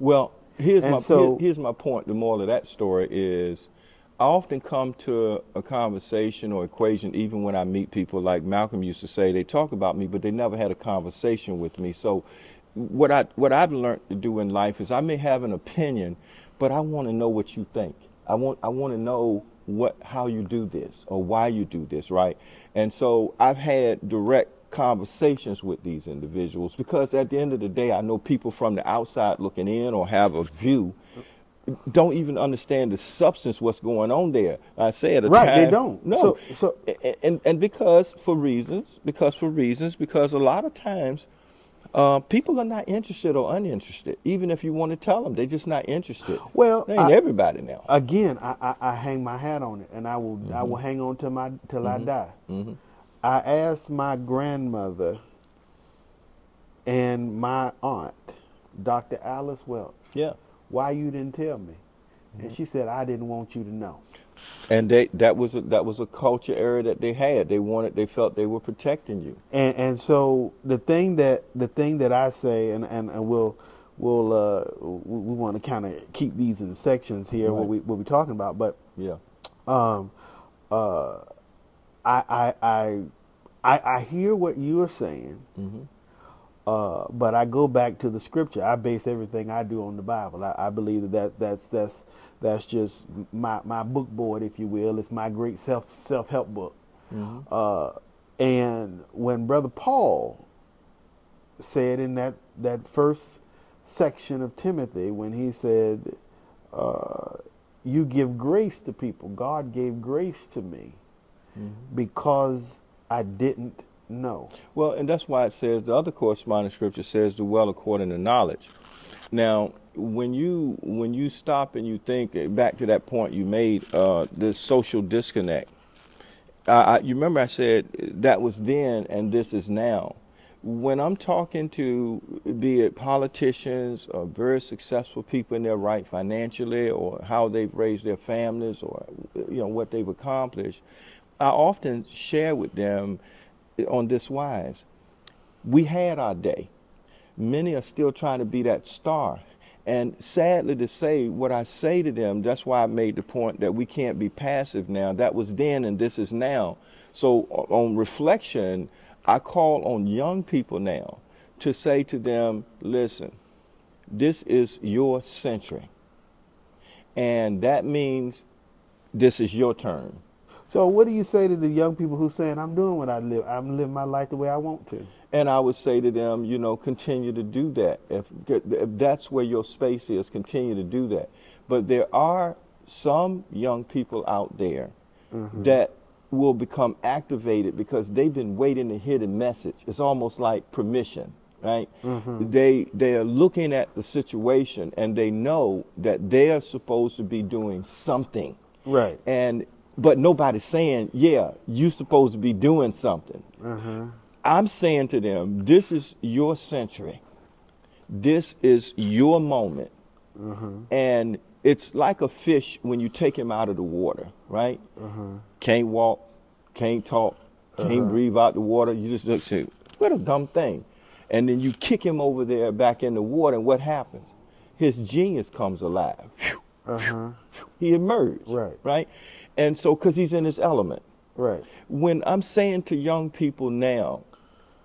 S2: Well, here's and my so, here's my point. The moral of that story is I often come to a conversation or equation, even when I meet people like Malcolm used to say, they talk about me, but they never had a conversation with me. So, what I what I've learned to do in life is I may have an opinion, but I want to know what you think. I want I want to know what how you do this or why you do this, right? And so I've had direct conversations with these individuals because at the end of the day, I know people from the outside looking in or have a view don't even understand the substance what's going on there. I say at a time.
S1: right,
S2: time,
S1: they don't.
S2: No,
S1: so, so
S2: and, and, and because for reasons, because for reasons, because a lot of times uh, people are not interested or uninterested. Even if you want to tell them, they're just not interested.
S1: Well,
S2: they ain't I, everybody now.
S1: Again, I, I, I, hang my hat on it, and I will mm-hmm. I will hang on till my till
S2: mm-hmm.
S1: I die.
S2: Mm-hmm.
S1: I asked my grandmother and my aunt, Dr. Alice Welch,
S2: Yeah.
S1: Why you didn't tell me. And she said, I didn't want you to know.
S2: And they that was a, that was a culture area that they had. They wanted they felt they were protecting you.
S1: And and so the thing that the thing that I say, and and, and we'll we'll uh, we, we want to kind of keep these in sections here what we what we're talking about, but
S2: Yeah.
S1: um, uh, I, I I I I hear what you are saying,
S2: hmm
S1: uh, but I go back to the scripture. I base everything I do on the Bible. I, I believe that, that that's that's that's just my my book board, if you will. It's my great self self help book.
S2: hmm
S1: Uh, and when Brother Paul said in that, that first section of Timothy, when he said, uh, You give grace to people, God gave grace to me because I didn't know.
S2: Well, and that's why it says the other corresponding scripture says do well according to knowledge. Now, when you when you stop and you think back to that point you made, uh, the social disconnect. I, I, you remember I said that was then and this is now. When I'm talking to, be it politicians or very successful people in their right financially, or how they've raised their families, or you know what they've accomplished, I often share with them on this wise. We had our day. Many are still trying to be that star. And sadly to say, what I say to them, that's why I made the point that we can't be passive now. That was then and this is now. So on reflection, I call on young people now to say to them, listen, this is your century. And that means this is your turn.
S1: So, what do you say to the young people who saying, I'm doing what I live, I'm living my life the way I want to?
S2: And I would say to them, you know, continue to do that. If, if that's where your space is, continue to do that. But there are some young people out there mm-hmm. that will become activated because they've been waiting to hear the message. It's almost like permission, right? Mm-hmm. They they are looking at the situation and they know that they are supposed to be doing something
S1: Right.
S2: and but nobody's saying, yeah, you're supposed to be doing something. Uh-huh. I'm saying to them, this is your century. This is your moment. Uh-huh. And it's like a fish when you take him out of the water, right? Uh-huh. Can't walk, can't talk, can't breathe out the water. You just look, say, what a dumb thing. And then you kick him over there back in the water, and what happens? His genius comes alive.
S1: Uh-huh.
S2: he emerged.
S1: Right.
S2: Right. And so, because he's in his element.
S1: Right.
S2: When I'm saying to young people now,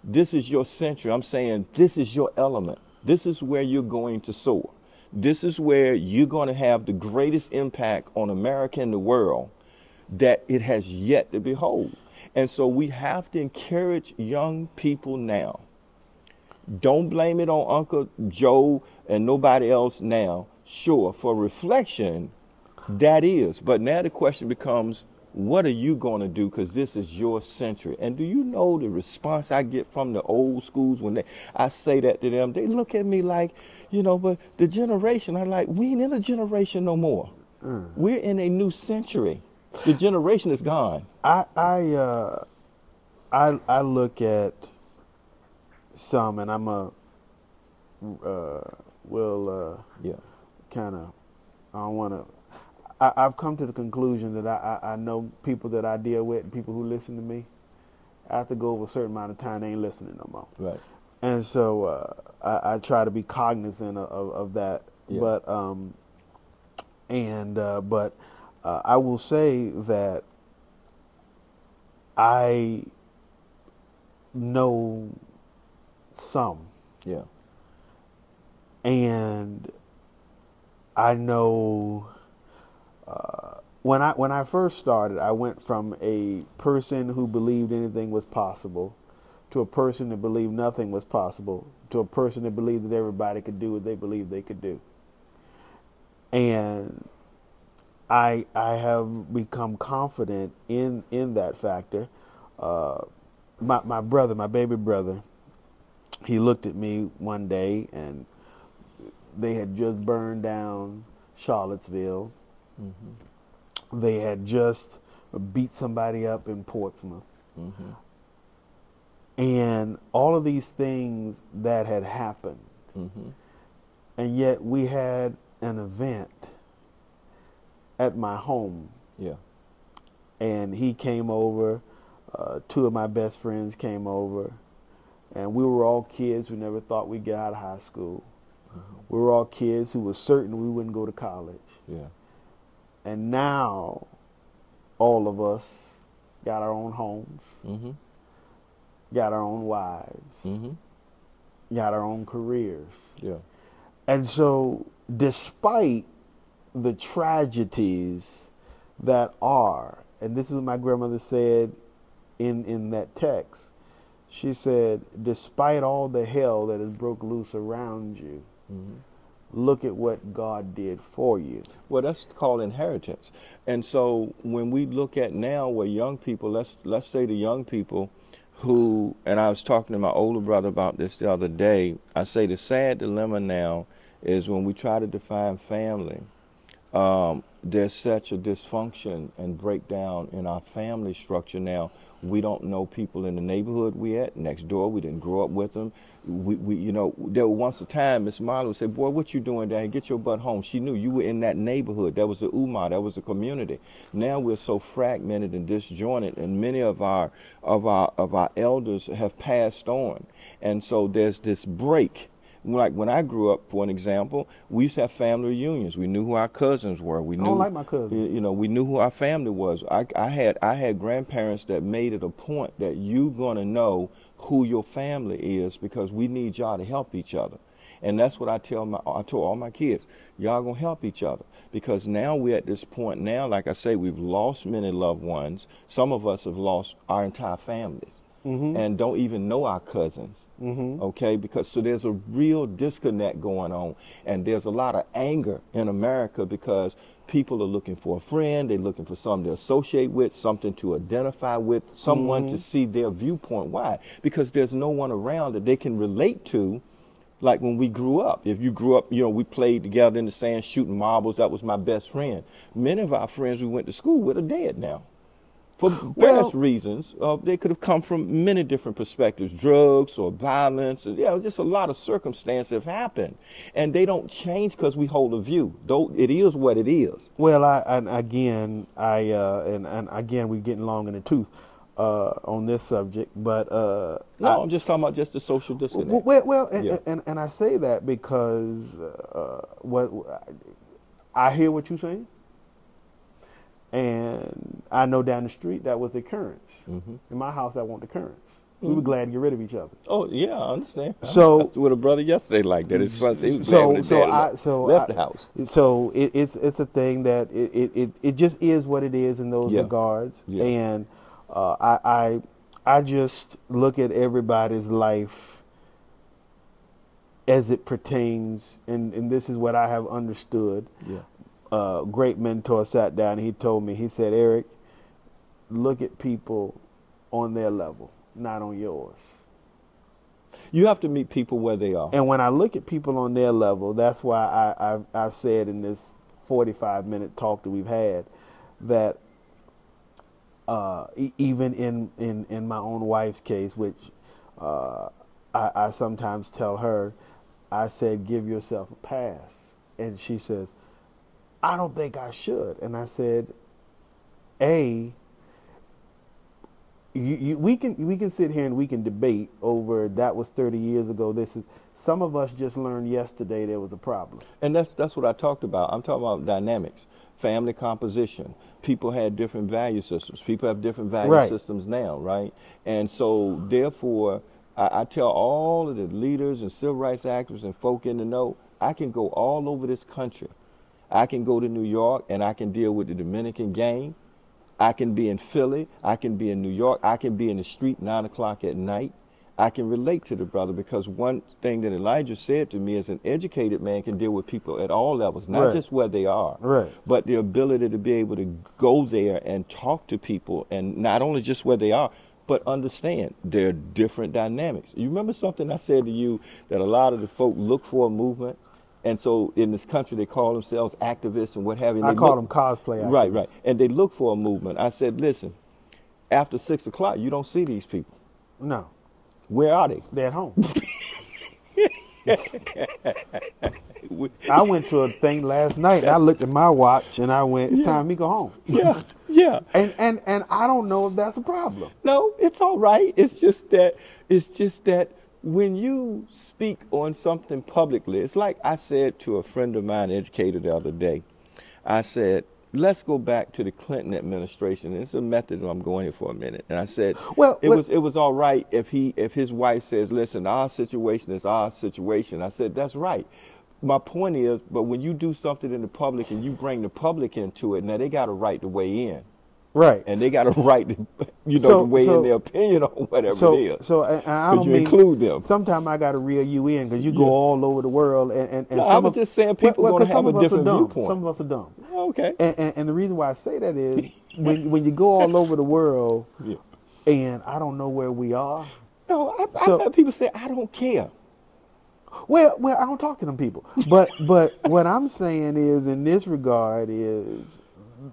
S2: this is your century, I'm saying this is your element. This is where you're going to soar. This is where you're going to have the greatest impact on America and the world that it has yet to behold. And so we have to encourage young people now. Don't blame it on Uncle Joe and nobody else now. Sure, for reflection, that is. But now the question becomes, what are you going to do? Because this is your century. And do you know the response I get from the old schools when they, I say that to them? They look at me like, you know, but the generation, I'm like, we ain't in a generation no more. We're in a new century. The generation is gone.
S1: I I uh, I I look at some, and I'm a uh, will uh,
S2: Yeah.
S1: kind of I don't want to. I've come to the conclusion that I, I I know people that I deal with, and people who listen to me. After go over a certain amount of time, they ain't listening no more.
S2: Right.
S1: And so uh, I, I try to be cognizant of, of, of that.
S2: Yeah.
S1: But um, and uh, but uh, I will say that I know some,
S2: Yeah.
S1: and I know uh, when I when I first started, I went from a person who believed anything was possible to a person that believed nothing was possible to a person that believed that everybody could do what they believed they could do. And I I have become confident in in that factor. Uh, my my brother, my baby brother, he looked at me one day and they had just burned down Charlottesville.
S2: Mm-hmm.
S1: They had just beat somebody up in Portsmouth.
S2: Mm-hmm.
S1: and all of these things that had happened.
S2: Mm-hmm.
S1: And yet we had an event at my home,
S2: Yeah.
S1: and he came over. Uh, two of my best friends came over, and we were all kids who never thought we'd get out of high school. We were all kids who were certain we wouldn't go to college.
S2: Yeah.
S1: And now, all of us got our own homes,
S2: Mm-hmm.
S1: got our own wives,
S2: Mm-hmm.
S1: got our own careers.
S2: Yeah.
S1: And so, despite the tragedies that are, and this is what my grandmother said in, in that text, she said, despite all the hell that has broke loose around you,
S2: Mm-hmm.
S1: Look at what God did for you.
S2: Well, that's called inheritance. And so when we look at now where young people, let's let's say the young people who and I was talking to my older brother about this the other day. I say the sad dilemma now is when we try to define family, um, there's such a dysfunction and breakdown in our family structure now. We don't know people in the neighborhood we at next door. We didn't grow up with them. We, we you know, there was once a time Miss would say, "Boy, what you doing down? Get your butt home." She knew you were in that neighborhood. That was the umma. That was the community. Now we're so fragmented and disjointed, and many of our of our of our elders have passed on, and so there's this break like when I grew up, for an example, we used to have family reunions. We knew who our cousins were. We
S1: I
S2: knew,
S1: don't like my cousins.
S2: You you know, we knew who our family was. I, I had I had grandparents that made it a point that you're gonna know who your family is because we need y'all to help each other. And that's what I tell my I told all my kids, y'all gonna help each other because now we're at this point now. Like I say, we've lost many loved ones. Some of us have lost our entire families Mm-hmm. and don't even know our cousins. Mm-hmm. Okay, because so there's a real disconnect going on, and there's a lot of anger in America because people are looking for a friend, they're looking for something to associate with, something to identify with, someone to mm-hmm. see their viewpoint. Why? Because there's no one around that they can relate to like when we grew up. If you grew up, you know, we played together in the sand shooting marbles. That was my best friend. Many of our friends we went to school with are dead now. For various reasons, uh, they could have come from many different perspectives, drugs or violence. Or, you know, just a lot of circumstances have happened, and they don't change because we hold a view. Though it is what it is.
S1: Well, I and again, I uh, and and again, we're getting long in the tooth uh, on this subject, but uh,
S2: No,
S1: I-
S2: I'm just talking about just the social disconnect.
S1: well, well, well and,
S2: Yeah.
S1: and and I say that because uh, what I hear what you're saying, and I know down the street that was the occurrence.
S2: Mhm.
S1: In my house, that wasn't the occurrence. We were glad to get rid of each other.
S2: Oh yeah, I understand.
S1: So-
S2: I was with a brother yesterday like that. His son he was
S1: so so I so
S2: left
S1: I-
S2: the house.
S1: So it, it's it's a thing that it, it, it, it just is what it is in those
S2: Yeah.
S1: regards,
S2: Yeah.
S1: and uh, I, I I just look at everybody's life as it pertains, and and this is what I have understood.
S2: Yeah.
S1: Uh, great mentor sat down and he told me he said Eric, look at people on their level, not on yours.
S2: You have to meet people where they are.
S1: And when I look at people on their level, that's why I, I've, I've said in this 45 minute talk that we've had that uh, e- even in, in, in my own wife's case, which uh, I, I sometimes tell her, I said, give yourself a pass. And she says, I don't think I should. And I said, A, you, you, we can we can sit here and we can debate over that was 30 years ago. This is some of us just learned yesterday there was a problem.
S2: And that's that's what I talked about. I'm talking about dynamics, family composition. People had different value systems. People have different value
S1: Right.
S2: systems now, right? And so therefore, I, I tell all of the leaders and civil rights activists and folk in the know, I can go all over this country. I can go to New York and I can deal with the Dominican gang. I can be in Philly. I can be in New York. I can be in the street nine o'clock at night. I can relate to the brother because one thing that Elijah said to me is an educated man can deal with people at all levels, not
S1: Right.
S2: just where they are,
S1: Right.
S2: but the ability to be able to go there and talk to people and not only just where they are, but understand their different dynamics. You remember something I said to you that a lot of the folk look for a movement, and so in this country they call themselves activists and what have you.
S1: I call
S2: look-
S1: them cosplay.
S2: Right,
S1: activists.
S2: right. And they look for a movement. I said, listen, after six o'clock, you don't see these people.
S1: No.
S2: Where are they?
S1: They're at home. *laughs* I went to a thing last night. I looked at my watch and I went, "It's
S2: Yeah.
S1: time me go home." *laughs*
S2: yeah, yeah.
S1: And and and I don't know if that's a problem.
S2: No, it's all right. It's just that it's just that when you speak on something publicly, it's like I said to a friend of mine, educator, the other day. I said, "Let's go back to the Clinton administration." It's a method. I'm going here for a minute, and I said,
S1: Well,
S2: it
S1: let-
S2: was it was all right if he if his wife says, "Listen, our situation is our situation." I said, "That's right." My point is, but when you do something in the public and you bring the public into it, now they got a right to weigh in
S1: Right.
S2: and they got a *laughs* right to, you know,
S1: So-
S2: to weigh
S1: so-
S2: in their opinion on whatever
S1: so
S2: it is.
S1: so and I don't
S2: you
S1: mean
S2: include them?
S1: Sometimes I got to reel you in because you go all over the world and and, and
S2: No,
S1: some
S2: I was
S1: of-
S2: just saying people
S1: well, 'cause some
S2: have a
S1: us are
S2: different
S1: dumb.
S2: viewpoint.
S1: Some of us are dumb.
S2: okay.
S1: And, and, and the reason why I say that is when when you go all over the world *laughs*
S2: Yeah.
S1: and I don't know where we are.
S2: No, I,
S1: So-
S2: I've had people say, I don't care.
S1: Well, well, I don't talk to them people. But but what I'm saying is, in this regard, is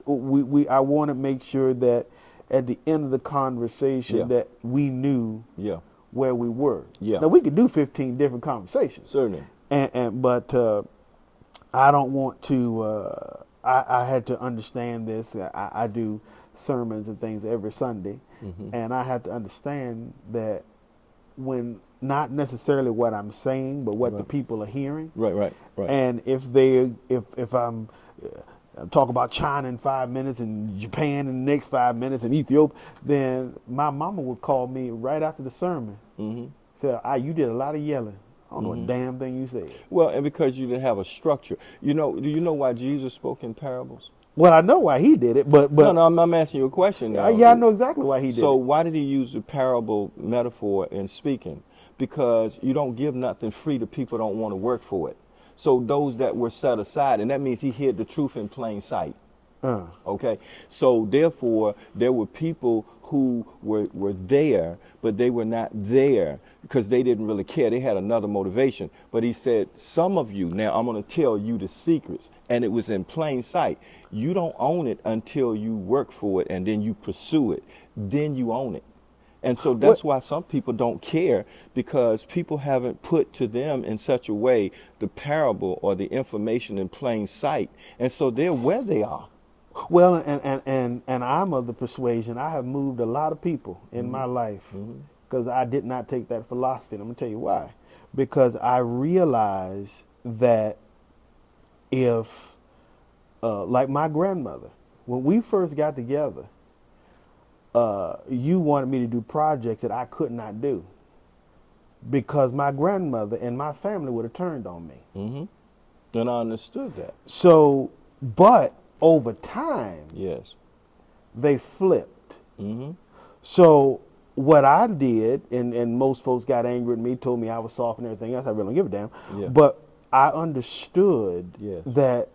S1: we, we I want to make sure that at the end of the conversation
S2: Yeah.
S1: that we knew
S2: Yeah,
S1: where we were.
S2: Yeah.
S1: Now we could do 15 different conversations.
S2: certainly.
S1: and, and but uh, I don't want to. Uh, I, I had to understand this. I, I do sermons and things every Sunday,
S2: Mm-hmm.
S1: and I have to understand that when not necessarily what I'm saying, but what the people are hearing,
S2: Right, right, right.
S1: and if they if if I'm uh, talk about China in five minutes and Japan in the next five minutes and Ethiopia, then my mama would call me right after the sermon.
S2: hmm
S1: Say, "Ah, you did a lot of yelling. I don't know
S2: Mm-hmm.
S1: a damn thing you said."
S2: Well, and because you didn't have a structure. You know, do you know why Jesus spoke in parables?
S1: Well, I know why he did it, but but
S2: no, no, I'm, I'm asking you a question now.
S1: Yeah, I know exactly why he did it.
S2: So
S1: it.
S2: why did he use the parable metaphor in speaking? Because you don't give nothing free to people who don't want to work for it. So those that were set aside, and that means he hid the truth in plain sight.
S1: Uh,
S2: Okay, so therefore there were people who were were there, but they were not there because they didn't really care. They had another motivation. But he said, "Some of you now, I'm going to tell you the secrets," and it was in plain sight. You don't own it until you work for it, and then you pursue it. Then you own it. And so that's why some people don't care because people haven't put to them in such a way the parable or the information in plain sight. And so they're where they are.
S1: well, and, and and and I'm of the persuasion I have moved a lot of people in my
S2: Mm-hmm.
S1: life because I did not take that philosophy. And I'm gonna tell you why. Because I realized that if, uh, like my grandmother, when we first got together, uh, you wanted me to do projects that I could not do because my grandmother and my family would have turned on me.
S2: Mm-hmm. And I understood that.
S1: So, but over time,
S2: Yes.
S1: they flipped.
S2: Mm-hmm.
S1: So, what I did, and, and most folks got angry at me, told me I was soft and everything else. I really don't give a damn.
S2: Yeah.
S1: But I understood
S2: Yes.
S1: that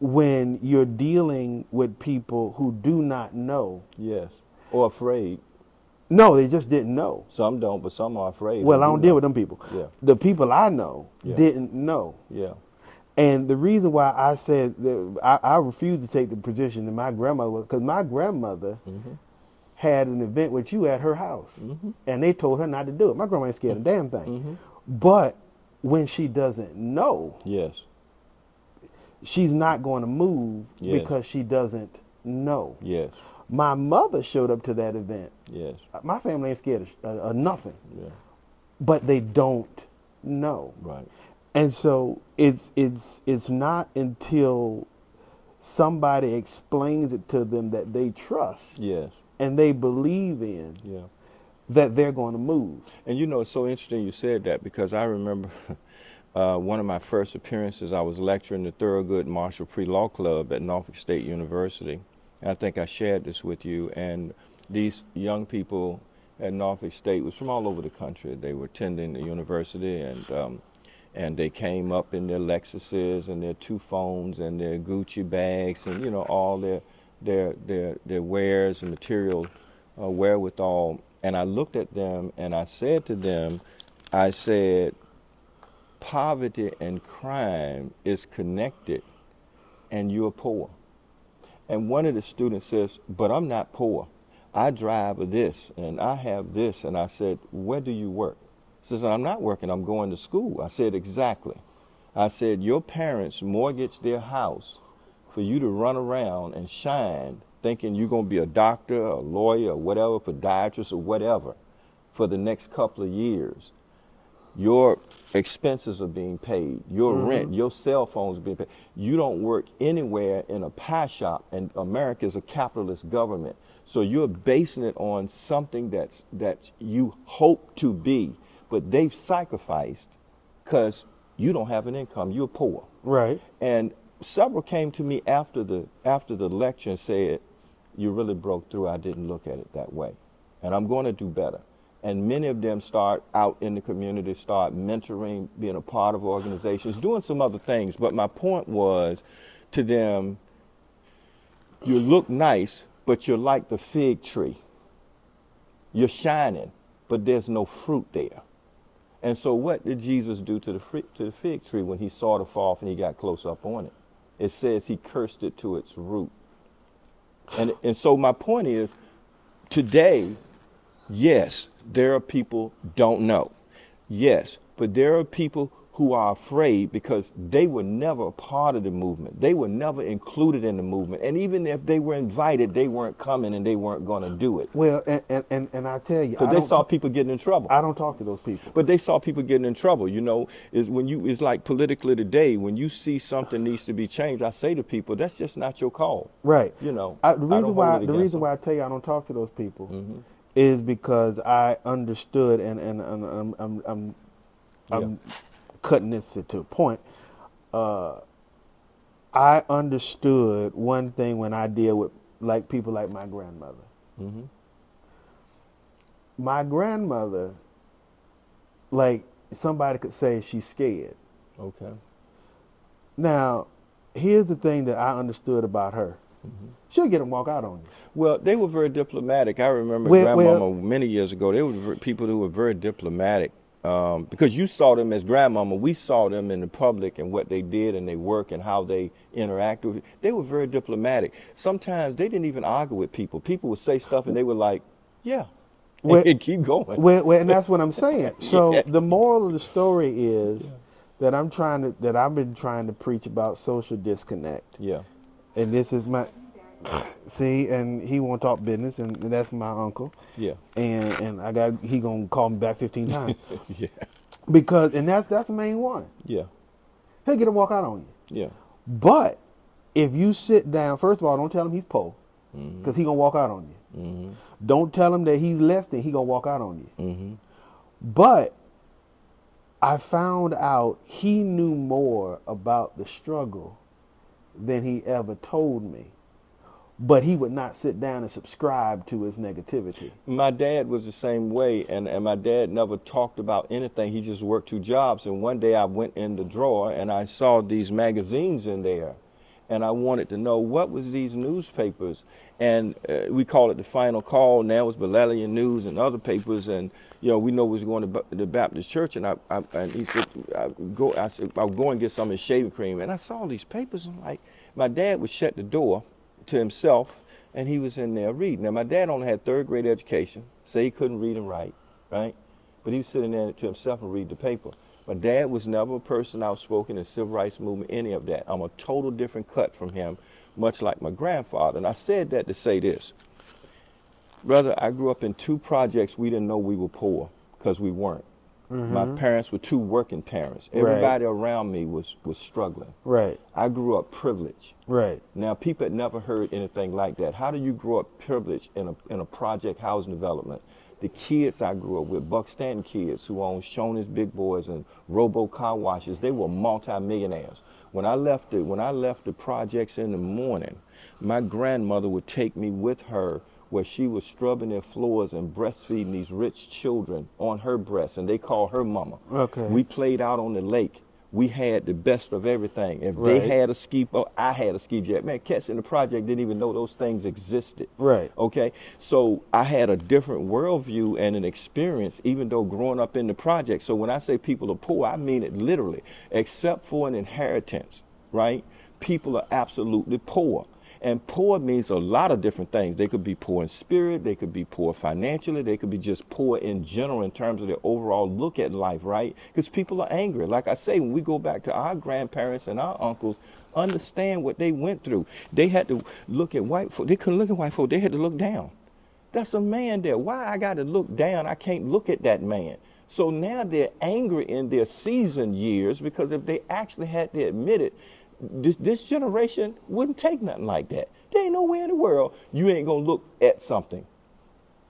S1: when you're dealing with people who do not know,
S2: Yes. Or afraid.
S1: no, they just didn't know.
S2: Some don't, but some are afraid.
S1: Well, I
S2: do
S1: don't deal
S2: know.
S1: with them people.
S2: Yeah.
S1: The people I know
S2: Yeah.
S1: didn't know.
S2: Yeah.
S1: And the reason why I said that I, I refused to take the position that my grandmother was because my grandmother
S2: Mm-hmm.
S1: had an event with you at her house, and they told her not to do it. My grandma ain't scared of damn thing.
S2: Mm-hmm.
S1: But when she doesn't know,
S2: Yes.
S1: she's not going to move
S2: Yes.
S1: because she doesn't know.
S2: Yes.
S1: My mother showed up to that event.
S2: Yes.
S1: My family ain't scared of, uh, of nothing,
S2: Yeah.
S1: but they don't know.
S2: Right.
S1: And so it's it's it's not until somebody explains it to them that they trust
S2: Yes.
S1: and they believe in
S2: Yeah.
S1: that they're going to move.
S2: And you know, it's so interesting you said that because I remember *laughs* uh, one of my first appearances, I was lecturing the Thurgood Marshall Pre Law Club at Norfolk State University. I think I shared this with you. And these young people at Norfolk State was from all over the country. They were attending the university and um, and they came up in their Lexuses and their two phones and their Gucci bags and you know all their their their their wares and material uh, wherewithal. And I looked at them and I said to them, I said, poverty and crime is connected, and you're poor. And one of the students says, But I'm not poor. I drive this and I have this. And I said, Where do you work? He says, I'm not working, I'm going to school. I said, Exactly. I said, Your parents mortgage their house for you to run around and shine thinking you're going to be a doctor, a lawyer, or whatever, podiatrist, or whatever for the next couple of years. Your expenses are being paid, your
S1: Mhm.
S2: rent, your cell phones are being paid. You don't work anywhere in a pie shop, and America is a capitalist government. So you're basing it on something that's that you hope to be, but they've sacrificed because you don't have an income. You're poor.
S1: Right.
S2: And several came to me after the after the lecture and said, "You really broke through. I didn't look at it that way, and I'm going to do better." And many of them start out in the community, start mentoring, being a part of organizations, doing some other things. But my point was to them, you look nice, but you're like the fig tree. You're shining, but there's no fruit there. And so, what did Jesus do to the to the fig tree when he saw it fall off and he got close up on it? It says he cursed it to its root. And and so my point is, today, yes, there are people don't know, yes, but there are people who are afraid because they were never a part of the movement. They were never included in the movement, and even if they were invited, they weren't coming and they weren't going to do it
S1: Well, and, and, and, and I tell you,
S2: because they saw people getting in trouble.
S1: I don't talk to those people.
S2: But they saw people getting in trouble. You know, is when you it's like politically today. When you see something needs to be changed, I say to people, that's just not your call.
S1: Right.
S2: You know,
S1: I, the reason why the reason
S2: them.
S1: why I tell you I don't talk to those people
S2: Mhm.
S1: Is because I understood and and, and I'm I'm I'm, I'm cutting this to a point. Uh, I understood one thing when I deal with like people like my grandmother.
S2: Mhm.
S1: My grandmother, like somebody could say she's scared.
S2: Okay.
S1: Now, here's the thing that I understood about her.
S2: Mm-hmm.
S1: She'll get and walk out on you.
S2: Well, they were very diplomatic. I remember
S1: Well-
S2: grandmama
S1: well-
S2: many years ago. They were people who were very diplomatic um, because you saw them as grandmama. We saw them in the public and what they did and they work and how they interacted. with They were very diplomatic. Sometimes they didn't even argue with people. People would say stuff and they were like, "Yeah," *laughs*
S1: Well-
S2: and keep going.
S1: Well, well, and that's what I'm saying. *laughs* So
S2: Yeah.
S1: the moral of the story is that I'm trying to that I've been trying to preach about social disconnect,
S2: yeah.
S1: And this is my see, and he won't talk business, and that's my uncle,
S2: Yeah.
S1: and and I got he gonna call me back 15 *laughs* times
S2: Yeah.
S1: because and that's that's the main one.
S2: Yeah.
S1: He'll get a walk out on you,
S2: Yeah.
S1: but if you sit down, first of all, don't tell him he's poor because he gonna walk out on you.
S2: Mhm.
S1: Don't tell him that he's less than he gonna walk out on you.
S2: Mhm.
S1: But I found out he knew more about the struggle than he ever told me. But he would not sit down and subscribe to his negativity.
S2: My dad was the same way, and, and my dad never talked about anything. He just worked two jobs. And one day I went in the drawer and I saw these magazines in there, and I wanted to know what was these newspapers. And uh, we call it the Final Call. Now it's Bilalian News and other papers. And you know we know was going to the Baptist church, and I, I and he said I go. I said I'll go and get some of shaving cream. And I saw these papers. And like my dad would shut the door to himself, and he was in there reading. Now, my dad only had third grade education, so he couldn't read and write, right? But he was sitting there to himself and read the paper. My dad was never a person outspoken in civil rights movement, any of that. I'm a total different cut from him, much like my grandfather. And I said that to say this. Brother, I grew up in two projects we didn't know we were poor because we weren't. My parents were two working parents.
S1: Mm-hmm. Right.
S2: Everybody around me was, was struggling.
S1: Right,
S2: I grew up privileged.
S1: right,
S2: Now, people had never heard anything like that. How do you grow up privileged in a, in a project housing development? The kids I grew up with, Buck Stanton kids who owned Shoney's Big Boys and Robo Car Washes, they were multimillionaires. When I left the, when I left the projects in the morning, my grandmother would take me with her where she was scrubbing their floors and breastfeeding these rich children on her breast, and they call her mama.
S1: Okay.
S2: We played out on the lake. We had the best of everything. If they had a ski boat, I had a ski jet. Man, cats in the project didn't even know those things existed.
S1: right.
S2: Okay, so I had a different worldview and an experience, even though growing up in the project. So when I say people are poor, I mean it literally. Except for an inheritance, right? People are absolutely poor. And poor means a lot of different things. They could be poor in spirit, they could be poor financially, they could be just poor in general in terms of their overall look at life, right? Because people are angry. Like I say, when we go back to our grandparents and our uncles, understand what they went through. They had to look at white folk. They couldn't look at white folk. They had to look down. That's a man there. Why I got to look down? I can't look at that man. So now they're angry in their seasoned years because if they actually had to admit it, this, this generation wouldn't take nothing like that. There ain't nowhere in the world you ain't gonna look at something.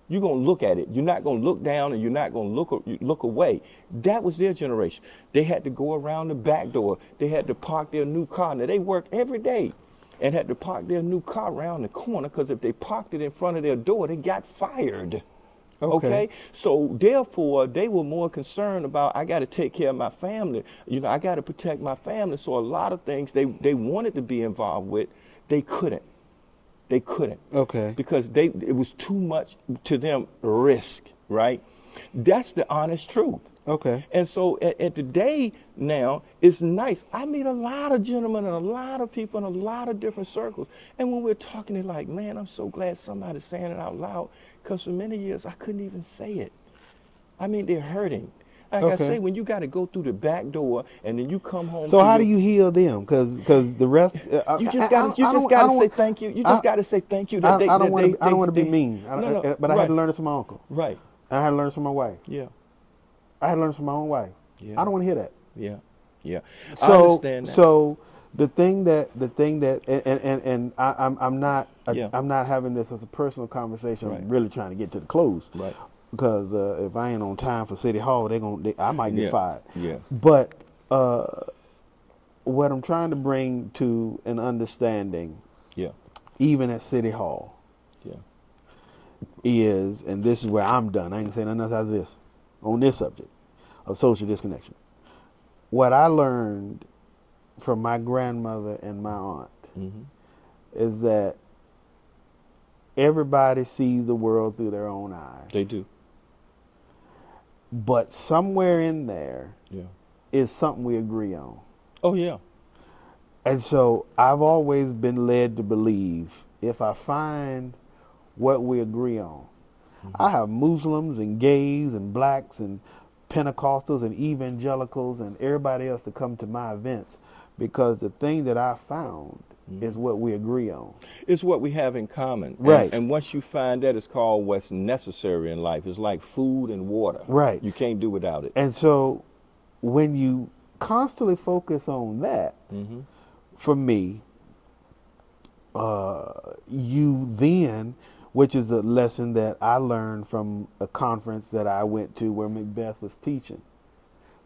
S2: You're gonna look at it. You're not gonna look down and you're not gonna look look away. That was their generation. They had to go around the back door. They had to park their new car. Now they worked every day and had to park their new car around the corner because if they parked it in front of their door, they got fired. Okay. okay. So therefore, they were more concerned about I got to take care of my family. You know, I got to protect my family. So a lot of things they they wanted to be involved with, they couldn't. They couldn't.
S1: Okay.
S2: Because they it was too much to them risk, right? That's the honest truth.
S1: Okay.
S2: And so at, at today now, it's nice. I meet a lot of gentlemen and a lot of people in a lot of different circles. And when we're talking, they're like, man, I'm so glad somebody's saying it out loud. Because for many years, I couldn't even say it. I mean, they're hurting. Like okay. I say, when you got to go through the back door and then you come home.
S1: So how your, do you heal them? Because because the rest.
S2: Uh, you just got to you just got to say thank you. You just got to say thank you.
S1: That I, I don't want to. I don't want to be mean. No, no, uh, but I had to learn it from my uncle.
S2: Right.
S1: I had to learn from my wife.
S2: Yeah.
S1: I had to learn from my own wife. Yeah. I don't want to hear that.
S2: Yeah. Yeah.
S1: So so the thing that the thing that and and, and I, am I'm, I'm not yeah. I'm not having this as a personal conversation. Right. I'm really trying to get to the close.
S2: Right.
S1: Because uh, if I ain't on time for City Hall, they're gonna they, I might get
S2: yeah.
S1: fired.
S2: Yeah.
S1: But uh, what I'm trying to bring to an understanding.
S2: Yeah.
S1: Even at City Hall. Is and this is where I'm done. I ain't saying nothing else out of this on this subject of social disconnection. What I learned from my grandmother and my aunt
S2: mm-hmm.
S1: is that everybody sees the world through their own eyes.
S2: They do.
S1: But somewhere in there
S2: yeah.
S1: is something we agree on.
S2: Oh, yeah.
S1: And so I've always been led to believe if I find what we agree on, mm-hmm. I have Muslims and gays and blacks and Pentecostals and evangelicals and everybody else to come to my events because the thing that I found mm-hmm. is what we agree on.
S2: It's what we have in common.
S1: Right.
S2: And, and, once you find that, it's called what's necessary in life. It's like food and water.
S1: Right.
S2: You can't do without it.
S1: And so when you constantly focus on that,
S2: mm-hmm.
S1: for me, uh, you then, which is a lesson that I learned from a conference that I went to where McBath was teaching.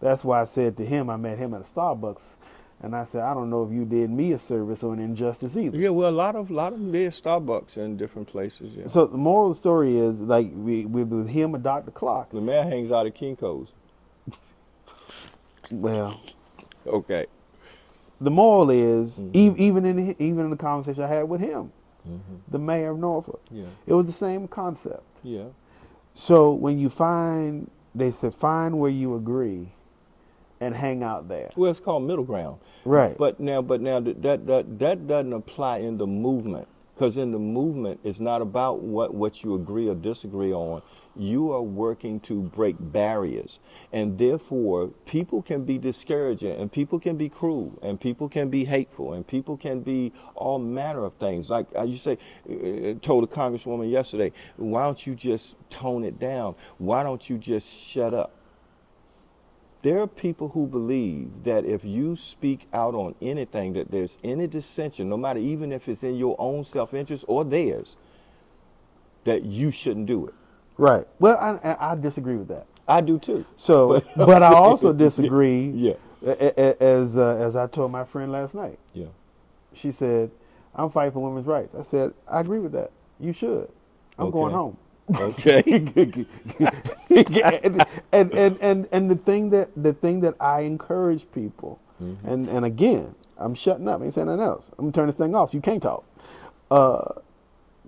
S1: That's why I said to him, I met him at a Starbucks and I said, I don't know if you did me a service or an injustice either.
S2: Yeah, well, a lot of a lot of them did Starbucks in different places. Yeah.
S1: So the moral of the story is like we, with him and Dr. Clark.
S2: The man hangs out at Kinko's. *laughs*
S1: well,
S2: okay.
S1: The moral is mm-hmm. e- even in even in the conversation I had with him,
S2: mm-hmm.
S1: the mayor of Norfolk.
S2: Yeah.
S1: It was the same concept.
S2: Yeah.
S1: So when you find, they said, find where you agree and hang out there.
S2: Well, it's called middle ground.
S1: Right.
S2: But now, but now that that that doesn't apply in the movement because in the movement, it's not about what what you agree or disagree on. You are working to break barriers, and therefore, people can be discouraging, and people can be cruel, and people can be hateful, and people can be all manner of things. Like uh, you say, uh, told a congresswoman yesterday, why don't you just tone it down? Why don't you just shut up? There are people who believe that if you speak out on anything, that there's any dissension, no matter even if it's in your own self interest or theirs, that you shouldn't do it.
S1: Right. Well, I, I disagree with that.
S2: I do too.
S1: So, *laughs* but, but I *laughs* also disagree.
S2: yeah.
S1: As uh, as I told my friend last night.
S2: Yeah.
S1: She said, "I'm fighting for women's rights." I said, "I agree with that. You should. I'm okay. going home."
S2: Okay.
S1: and, *laughs* and, and, and, and the thing that the thing that I encourage people, mm-hmm. and, and again, I'm shutting up, I ain't saying nothing else. I'm gonna turn this thing off so you can't talk. because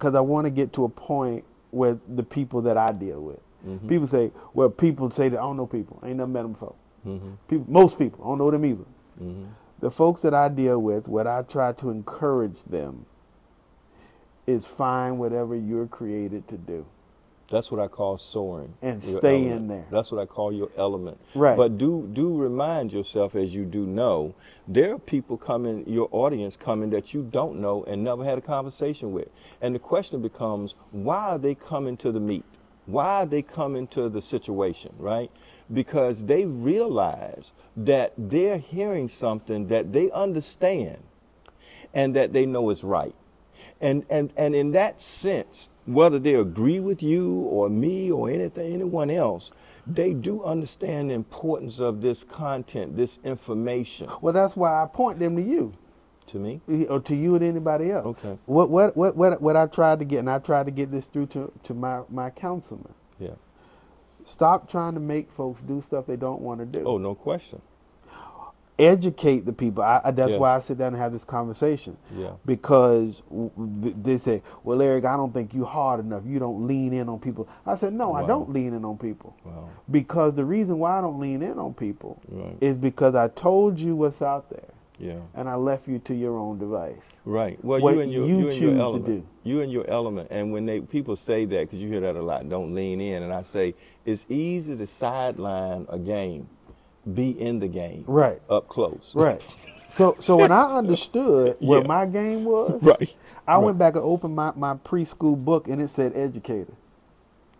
S1: uh, I want to get to a point where the people that I deal with. Mm-hmm. People say, well, people say that I don't know people. I ain't never met them before.
S2: Mm-hmm.
S1: People, most people, I don't know them either.
S2: Mm-hmm.
S1: The folks that I deal with, what I try to encourage them is find whatever you're created to do.
S2: That's what I call soaring.
S1: And stay in there.
S2: That's what I call your element.
S1: Right.
S2: But do do remind yourself, as you do know, there are people coming, your audience coming that you don't know and never had a conversation with. And the question becomes, why are they coming to the meet? Why are they coming to the situation, right? Because they realize that they're hearing something that they understand and that they know is right. And, and, and in that sense, whether they agree with you or me or anything, anyone else, they do understand the importance of this content, this information
S1: Well, that's why I point them to you.
S2: to me.
S1: or to you and anybody else.
S2: Okay.
S1: What what what what what I tried to get, and I tried to get this through to to my my councilman.
S2: Yeah.
S1: Stop trying to make folks do stuff they don't want to do.
S2: Oh, no question.
S1: Educate the people. I, I, that's
S2: Yes.
S1: why I sit down and have this conversation.
S2: Yeah.
S1: Because w- they say, "Well, Eric, I don't think you hard enough. You don't lean in on people." I said, "No, I don't lean in on people."
S2: Wow.
S1: Because the reason why I don't lean in on people
S2: Right.
S1: is because I told you what's out there,
S2: Yeah.
S1: and I left you to your own device.
S2: Right. Well,
S1: What
S2: you and your
S1: you
S2: you, and your element. You and your element. And when they people say that, because you hear that a lot, don't lean in. And I say it's easy to sideline a game, be in the game,
S1: Right.
S2: up close.
S1: Right. So so when I *laughs* understood where
S2: Yeah.
S1: my game was,
S2: Right.
S1: I
S2: Right.
S1: went back and opened my, my preschool book and it said educator.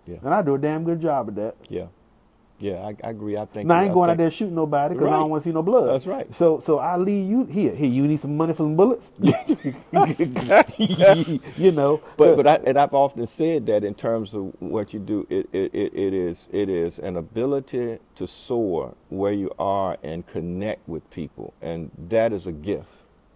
S2: Yeah.
S1: And I do a damn good job of that.
S2: Yeah. Yeah. I, I agree. I think.
S1: Now I ain't going out
S2: think-
S1: there shooting nobody because I don't want to see no blood.
S2: That's right.
S1: So so I leave you here. Here, you need some money for some bullets. *laughs* *laughs* you know.
S2: But but I, and I've often said that in terms of what you do, it, it, it, it is it is an ability to soar where you are and connect with people, and that is a gift.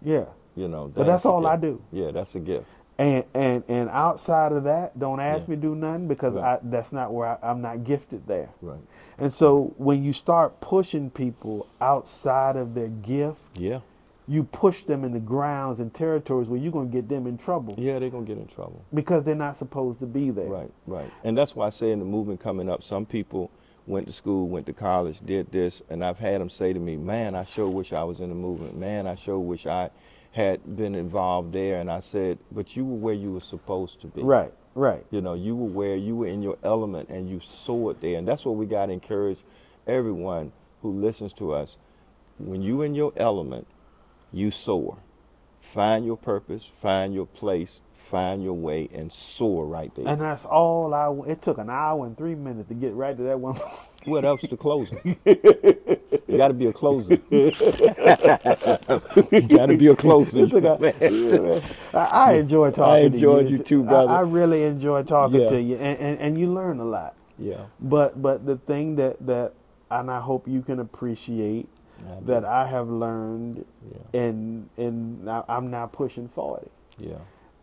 S1: yeah.
S2: You know.
S1: But that's all I do.
S2: Yeah, that's a gift.
S1: And and and outside of that, don't ask
S2: Yeah.
S1: me to do nothing because
S2: Right.
S1: I, that's not where I, I'm not gifted there.
S2: Right.
S1: And so when you start pushing people outside of their gift,
S2: Yeah.
S1: you push them in the grounds and territories where you're going to get them in trouble
S2: Yeah, they're gonna get in trouble.
S1: because they're not supposed to be there.
S2: Right, right. And that's why I say in the movement coming up, some people went to school, went to college, did this, and I've had them say to me, "Man, I sure wish I was in the movement. Man, I sure wish I had been involved there." And I said, "But you were where you were supposed to be.
S1: Right, right.
S2: You know, you were where you were in your element, and you soared there. And that's what we got to encourage everyone who listens to us. When you in your element, you soar. Find your purpose, find your place, find your way, and soar right there.
S1: And that's all I. It took an hour and three minutes to get right to that one. *laughs*
S2: What else to closing? you got to be a closer. *laughs* you got to be a closer.
S1: It took a- I, I enjoy talking.
S2: I enjoyed
S1: to
S2: you too, brother.
S1: I, I really enjoy talking
S2: Yeah.
S1: to you, and, and and you learn a lot.
S2: yeah.
S1: But but the thing that that and I hope you can appreciate
S2: I
S1: that I have learned,
S2: Yeah.
S1: and and I'm now pushing forty.
S2: Yeah.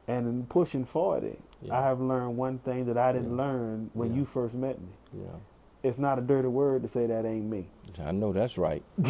S1: And in pushing 40,
S2: Yeah.
S1: I have learned one thing that I didn't learn when you first met me.
S2: Yeah.
S1: It's not a dirty word to say that ain't me.
S2: I know that's right. *laughs*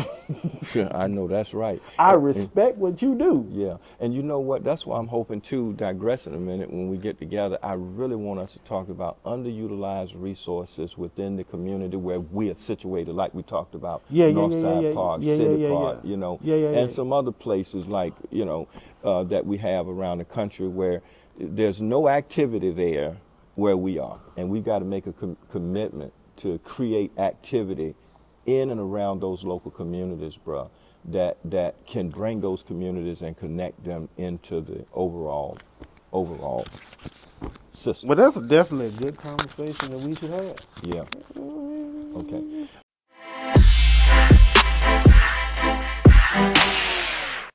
S2: I know that's right. *laughs*
S1: I
S2: And-
S1: respect what you do.
S2: Yeah, and you know what? That's why I'm hoping to digress in a minute when we get together. I really want us to talk about underutilized resources within the community where we are situated, like we talked about.
S1: Yeah,
S2: Northside
S1: yeah, yeah.
S2: Park,
S1: Yeah, yeah,
S2: City Park, you know, and some other places like you know uh, that we have around the country where there's no activity there where we are, and we've got to make a com- commitment to create activity in and around those local communities, bruh, that that can bring those communities and connect them into the overall overall system.
S1: But that's definitely a good conversation that we should have.
S2: Yeah. Okay.